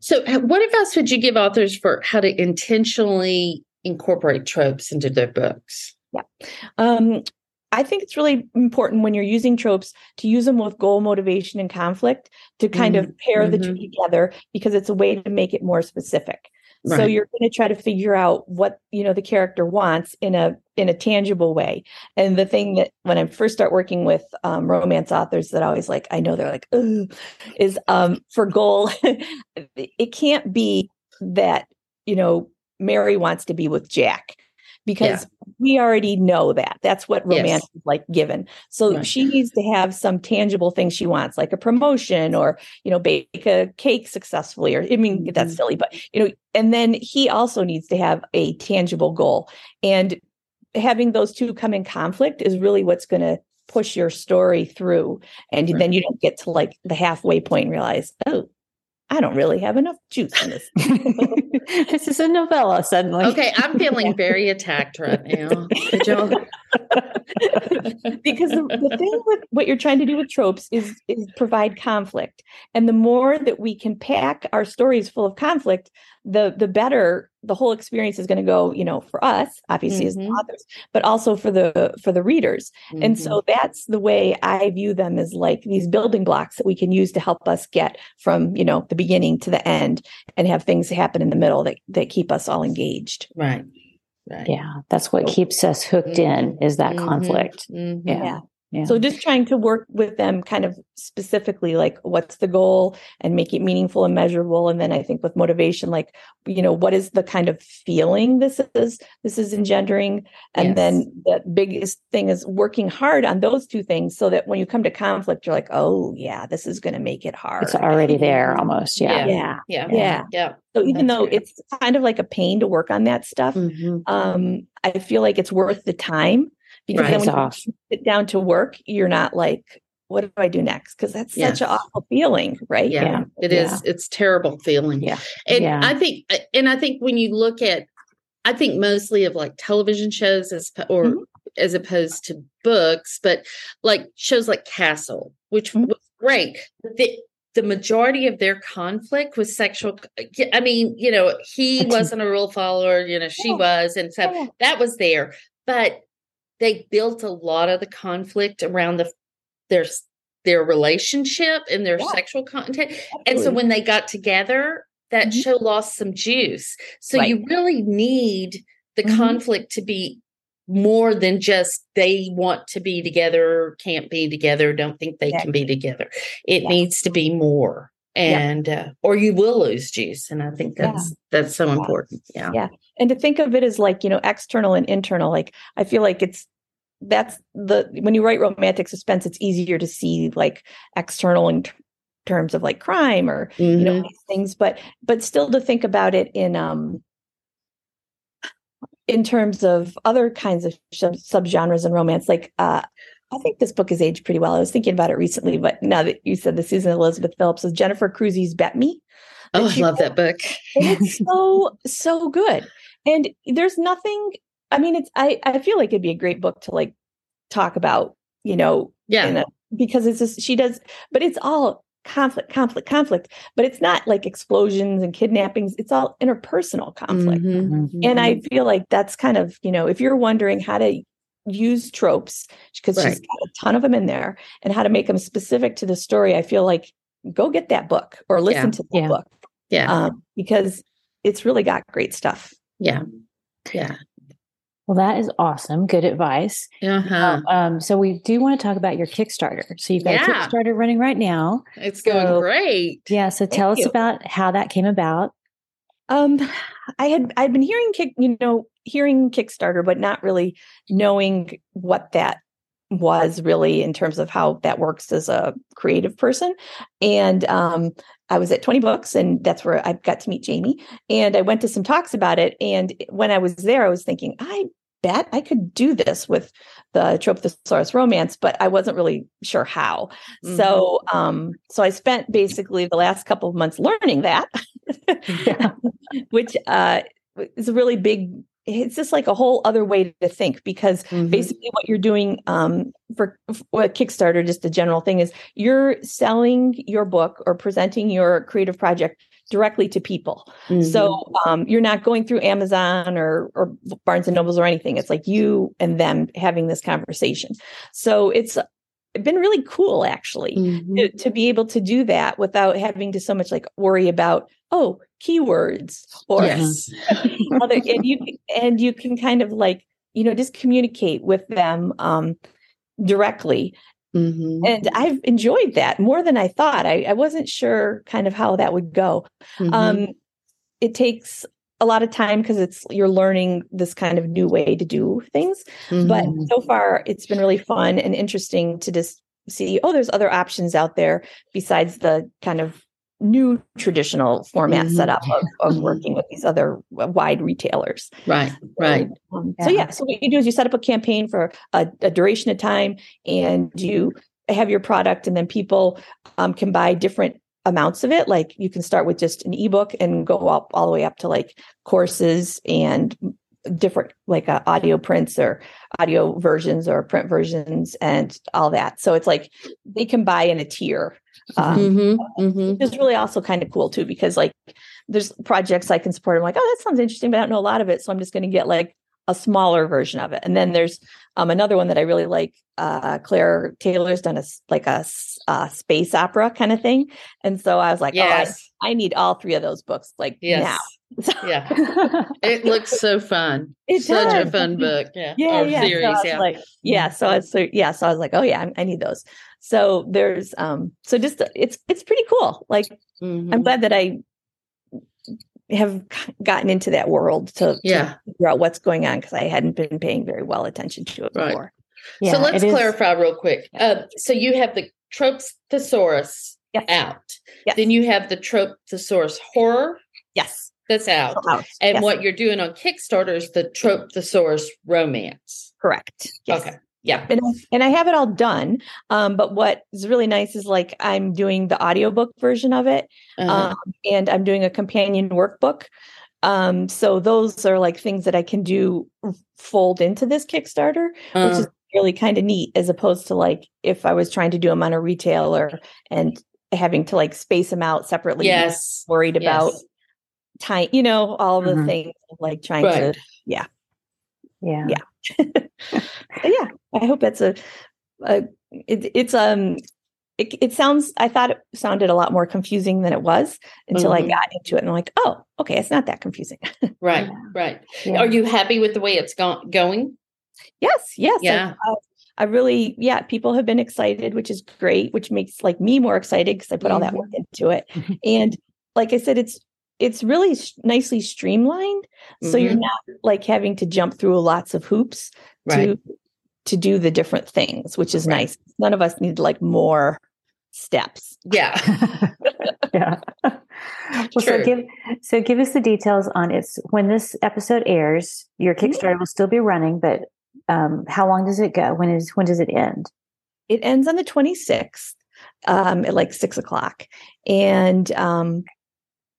So, what advice would you give authors for how to intentionally incorporate tropes into their books? Yeah. Um, I think it's really important when you're using tropes to use them with goal, motivation, and conflict to kind of pair the two together because it's a way to make it more specific. So you're going to try to figure out what you know the character wants in a in a tangible way. And the thing that when I first start working with um, romance authors that always like I know they're like is um, for goal, it can't be that you know Mary wants to be with Jack because we already know that that's what Yes. romance is like given so Right. she needs to have some tangible thing she wants like a promotion or you know bake a cake successfully or i mean that's Mhm. silly but you know and then he also needs to have a tangible goal and having those two come in conflict is really what's going to push your story through and Right. then you don't get to like the halfway point and realize oh i don't really have enough juice in this this is a novella suddenly. Okay, I'm feeling very attacked right now. Because the, the thing with what you're trying to do with tropes is is provide conflict and the more that we can pack our stories full of conflict the the better the whole experience is going to go you know for us obviously as the Mhm. authors but also for the for the readers and Mhm. so that's the way i view them as like these building blocks that we can use to help us get from you know the beginning to the end and have things happen in the middle that that keep us all engaged right, right. Yeah, that's what keeps us hooked in is that Mhm. conflict. Mhm. Yeah. Yeah. Yeah. So just trying to work with them kind of specifically like what's the goal and make it meaningful and measurable. And then I think with motivation, like, you know, what is the kind of feeling this is this is engendering? And Yes. then the biggest thing is working hard on those two things so that when you come to conflict, you're like, oh yeah, this is gonna make it hard. it's already there almost. Yeah. yeah. Yeah. Yeah. Yeah. So even That's though great. it's kind of like a pain to work on that stuff, Mhm. um, I feel like it's worth the time because Right. then when It's you off. sit down to work, you're not like, what do I do next? Because that's such an awful feeling, right? Yeah, Yeah. it is. Yeah. It's terrible feeling. Yeah. And Yeah. I think, uh, and I think when you look at, I think mostly of like television shows as po- or Mhm. as opposed to books, but like shows like Castle, which Mhm. was great. The the majority of their conflict was sexual. I mean, you know, he wasn't a rule follower. You know, she was, and so that was there. But they built a lot of the conflict around the their their relationship and their Yeah. sexual content. And so when they got together, that Mhm. show lost some juice. So Right. you really need the Mhm. conflict to be more than just they want to be together, can't be together, don't think they can be together. It Yeah. needs to be more. Yeah. And uh, or you will lose juice. And I think Yeah. that's that's so important. Yeah. Yeah. and to think of it as like, you know, external and internal, like I feel like it's that's the when you write romantic suspense, it's easier to see like external in t- terms of like crime or you know Mhm. these things but but still to think about it in um in terms of other kinds of sub subgenres in romance like uh i think this book has aged pretty well i was thinking about it recently but now that you said the susan elizabeth phillips is jennifer Crusie's bet me Oh, I she love wrote. that book. it's so so good and there's nothing i mean it's i i feel like it'd be a great book to like talk about you know Yeah. a, because it's just she does but it's all conflict conflict conflict but it's not like explosions and kidnappings it's all interpersonal conflict Mhm. and i feel like that's kind of you know if you're wondering how to use tropes because she's got a ton of them in there and how to make them specific to the story i feel like go get that book or listen Yeah. to the Yeah. book Yeah. um, because it's really got great stuff yeah. Yeah. Well, that is awesome. Good advice. Uh-huh. Um, so we do want to talk about your Kickstarter. So you've got a Kickstarter running right now. It's going so- great. Yeah. So tell us you. about how that came about. Um, I had I'd been hearing kick, you know, hearing Kickstarter, but not really knowing what that was really in terms of how that works as a creative person. And um, I was at 20 Books, and that's where I got to meet Jamie. And I went to some talks about it. And when I was there, I was thinking, I bet I could do this with the Trope Thesaurus romance, but I wasn't really sure how. So, um, so I spent basically the last couple of months learning that. Yeah. which uh, is a really big it's just like a whole other way to think because Mhm. basically what you're doing um, for, for what Kickstarter, just a general thing is you're selling your book or presenting your creative project directly to people. Mhm. So um, you're not going through Amazon or or Barnes and Nobles or anything. It's like you and them having this conversation. So it's been really cool actually Mhm. to, to be able to do that without having to so much like worry about oh keywords or yes. other and you and you can kind of like you know just communicate with them um directly Mhm. and i've enjoyed that more than i thought i, I wasn't sure kind of how that would go Mhm. um it takes a lot of time because it's you're learning this kind of new way to do things but Mhm. so far it's been really fun and interesting to just see oh there's other options out there besides the kind of new traditional format Mhm. setup of, of Mhm. working with these other wide retailers right, right. um, So Yeah. yeah, so what you do is you set up a campaign for a, a duration of time, and you have your product, and then people um, can buy different amounts of it. Like you can start with just an ebook and go up all the way up to like courses and different like uh, audio prints or audio versions or print versions and all that. So it's like they can buy in a tier. Um, Mhm. Mhm. which is really also kind of cool too because like there's projects I can support. I'm like, oh, that sounds interesting, but I don't know a lot of it, so I'm just going to get like a smaller version of it. And then there's um, another one that I really like. Uh, Claire Taylor's done a like a, uh, space opera kind of thing, and so I was like, Yes. oh, I, I need all three of those books like Yes. now. So Yeah. It looks so fun. It's Such a fun book. Yeah. Yeah, yeah. series. so I was yeah. like, yeah. So I was so yeah. So I was like, oh yeah, I, I need those. So there's um. So just it's it's pretty cool. Like I'm Mhm. glad that I have gotten into that world to, to figure out what's going on because I hadn't been paying very well attention to it Right. before. Yeah, so let's it is- clarify real quick. Uh, so you have the Tropes Thesaurus Yes. out. Yes. Then you have the Trope Thesaurus Horror Yes. that's out. Out. And Yes. what you're doing on Kickstarter is the Trope Thesaurus Romance. Correct. Yes. Okay. Yeah. And I, and I have it all done. Um, but what is really nice is like I'm doing the audiobook version of it. Uh-huh. Um, and I'm doing a companion workbook. Um, so those are like things that I can do fold into this Kickstarter, which Uh, is really kind of neat as opposed to like if I was trying to do them on a retailer and having to like space them out separately. yes. Worried about Yes. time, you know, all the Mhm. things like trying Right. to yeah. Yeah. yeah yeah, I hope that's a, a it, it's um it, it sounds I thought it sounded a lot more confusing than it was until I Mhm. got into it and I'm like, oh, okay, it's not that confusing. Right. Right. Yeah. Are you happy with the way it's go- going? yes, yes. I- Yeah. I, I really, yeah, people have been excited, which is great, which makes like me more excited because I put all that work into it. and like I said, it's it's really s- nicely streamlined, so you're Mhm. not like having to jump through lots of hoops Right. to to do the different things, which is Right. nice. None of us need like more steps. Yeah. yeah. Well, so give so give us the details on it's when this episode airs. Your Mm-hmm. Kickstarter will still be running, but um, how long does it go? When is when does it end? It ends on the 26th um, at like six o'clock, and um,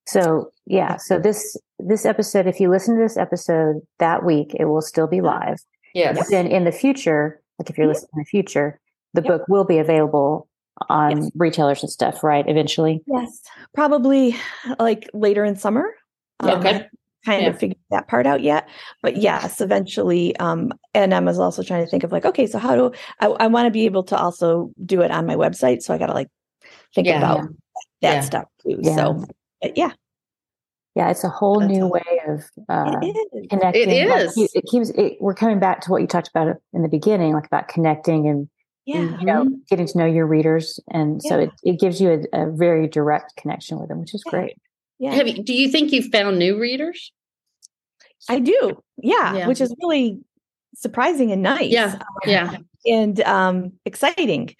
So yeah, so this this episode, if you listen to this episode that week, it will still be live. Yes. But then in the future, like if you're listening in the future, the Yep. book will be available on Yes. retailers and stuff, right? Eventually. yes, probably like later in summer. Yeah, Um, okay. Kind Yeah. of figured that part out yet, but yes, eventually. Um, and I was also trying to think of like, okay, so how do I, I want to be able to also do it on my website? So I got to like think Yeah. about that stuff too. Yeah. So, but yeah, Yeah, it's a whole That's new awesome. way of uh, it is. connecting. It like, it keeps. It, we're coming back to what you talked about in the beginning, like about connecting and Yeah. you know getting to know your readers, and so it, it gives you a, a very direct connection with them, which is Yeah. great. Yeah. Have you, do you think you've found new readers? I do. Yeah, Yeah. Which is really surprising and nice. Yeah. Yeah. and um exciting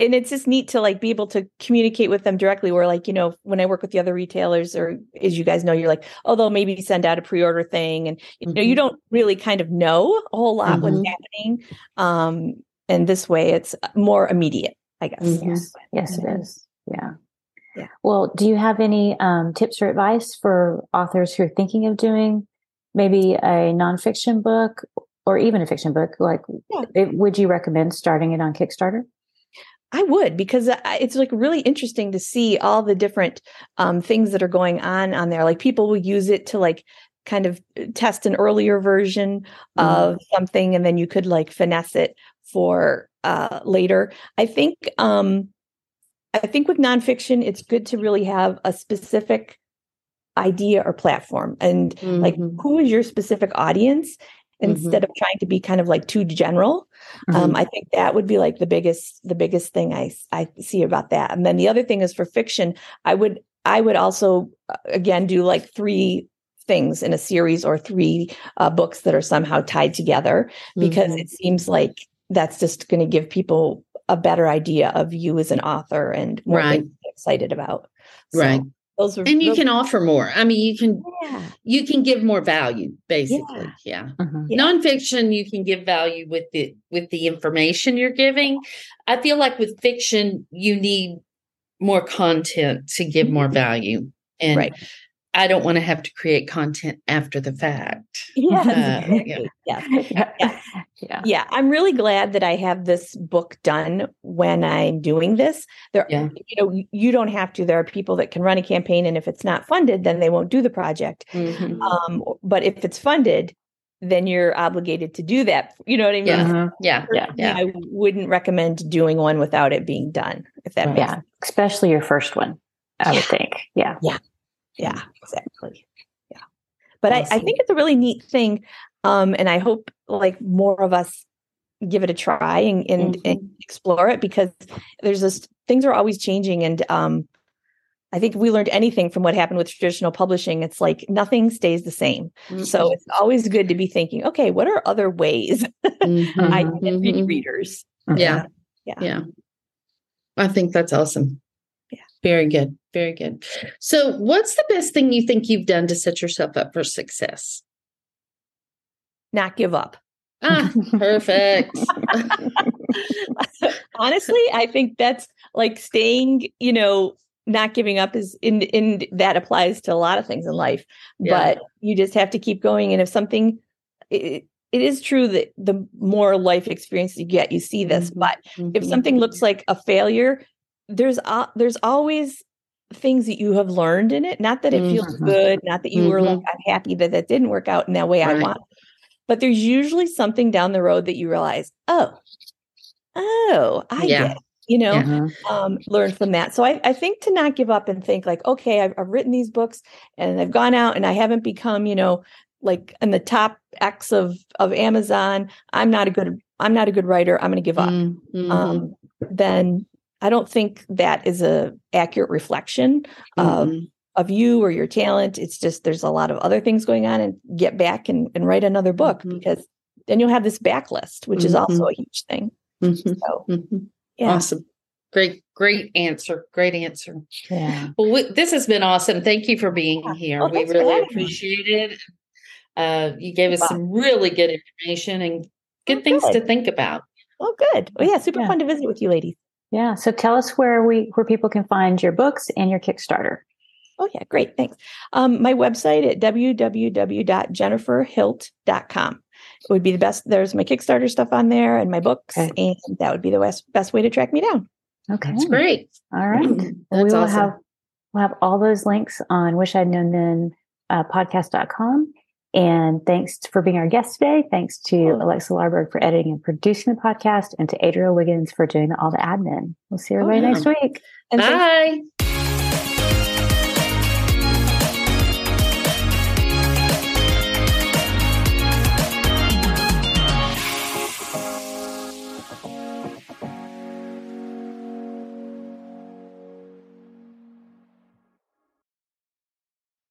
and it's just neat to like be able to communicate with them directly where like you know when i work with the other retailers or as you guys know you're like oh they'll maybe send out a pre-order thing and you know you Mhm. don't really kind of know a whole lot Mhm. what's happening um and this way it's more immediate i guess Mhm. Yes, yes, it Mhm. Yeah. Yeah. Well, do you have any um, tips or advice for authors who are thinking of doing maybe a nonfiction book or even a fiction book, like Yeah. it, would you recommend starting it on Kickstarter? I would because it's like really interesting to see all the different um, things that are going on on there. Like people will use it to like kind of uh, test an earlier version Mhm. of something, and then you could like finesse it for uh, later. I think um, I think with nonfiction, it's good to really have a specific idea or platform, and like Mhm. who is your specific audience instead of trying to be kind of like too general um, i think that would be like the biggest the biggest thing i i see about that and then the other thing is for fiction i would i would also uh, again do like three things in a series or three uh, books that are somehow tied together because Mhm. it seems like that's just going to give people a better idea of you as an author and more Right. get excited about So Right. Those are and you those- can offer more. I mean, you can yeah you can give more value, basically. Yeah. Mm-hmm. Yeah. Nonfiction, you can give value with the with the information you're giving. I feel like with fiction, you need more content to give more mm-hmm. value. And Right. I don't want to have to create content after the fact. yes Uh, yeah. exactly. yes yeah. yeah. yeah i'm really glad that i have this book done when i'm doing this there Yeah. you know you don't have to there are people that can run a campaign and if it's not funded then they won't do the project Mhm. um, but if it's funded then you're obligated to do that you know what i mean Yeah. Mhm. Yeah. Yeah. Yeah. i wouldn't recommend doing one without it being done if that Right. makes Yeah. Especially your first one, I would think. Yeah. yeah exactly yeah but I, I think it's a really neat thing um and i hope like more of us give it a try and and, and Mhm. explore it because there's this things are always changing and um i think we learned anything from what happened with traditional publishing it's like nothing stays the same so it's always good to be thinking okay what are other ways Mhm. i can get Mhm. readers Yeah. yeah Yeah. I think that's awesome. Very good. Very good. So, what's the best thing you think you've done to set yourself up for success? not give up Ah, perfect. honestly i think that's like staying you know not giving up is in in that applies to a lot of things in life Yeah. but you just have to keep going and if something it, it is true that the more life experience you get you see this Mhm. but if Mhm. something looks like a failure there's al- there's always things that you have learned in it not that it feels Mhm. good not that you were like Mhm. i'm happy that that didn't work out in that way i want but there's usually something down the road that you realize oh oh i Yeah. get it, you know. Mhm. um, learn from that. So I, I think to not give up and think like, okay, I've, I've written these books and they've gone out and I haven't become, you know, like in the top X of of Amazon. I'm not a good I'm not a good writer. I'm going to give up. Mm, mhm. Um, then I don't think that is a accurate reflection of Mhm. of you or your talent. It's just there's a lot of other things going on, and get back and, and write another book Mhm. because then you'll have this backlist, which is also a huge thing. Mhm. So Mhm. yeah. Awesome. Great, great answer. Great answer. Yeah. Well, we, this has been awesome. Thank you for being Yeah. here. Oh, we really having appreciate it. Uh, you gave us Wow. some really good information and good Oh, things to think about. Oh, good. Oh, yeah. Super Yeah. fun to visit with you, ladies. Yeah. So tell us where we where people can find your books and your Kickstarter. Oh, yeah. Great. Thanks. Um, my website at www.jenniferhilt.com. It would be the best. There's my Kickstarter stuff on there and my books, Okay. and that would be the best, best way to track me down. Okay. That's great. All right. Well, we will awesome. have we'll have all those links on wish I'd known then uh, podcast.com. And thanks for being our guest today. Thanks to Alexa Larberg for editing and producing the podcast and to Adria Wiggins for doing all the admin. We'll see everybody oh, yeah. next week. And thanks Bye.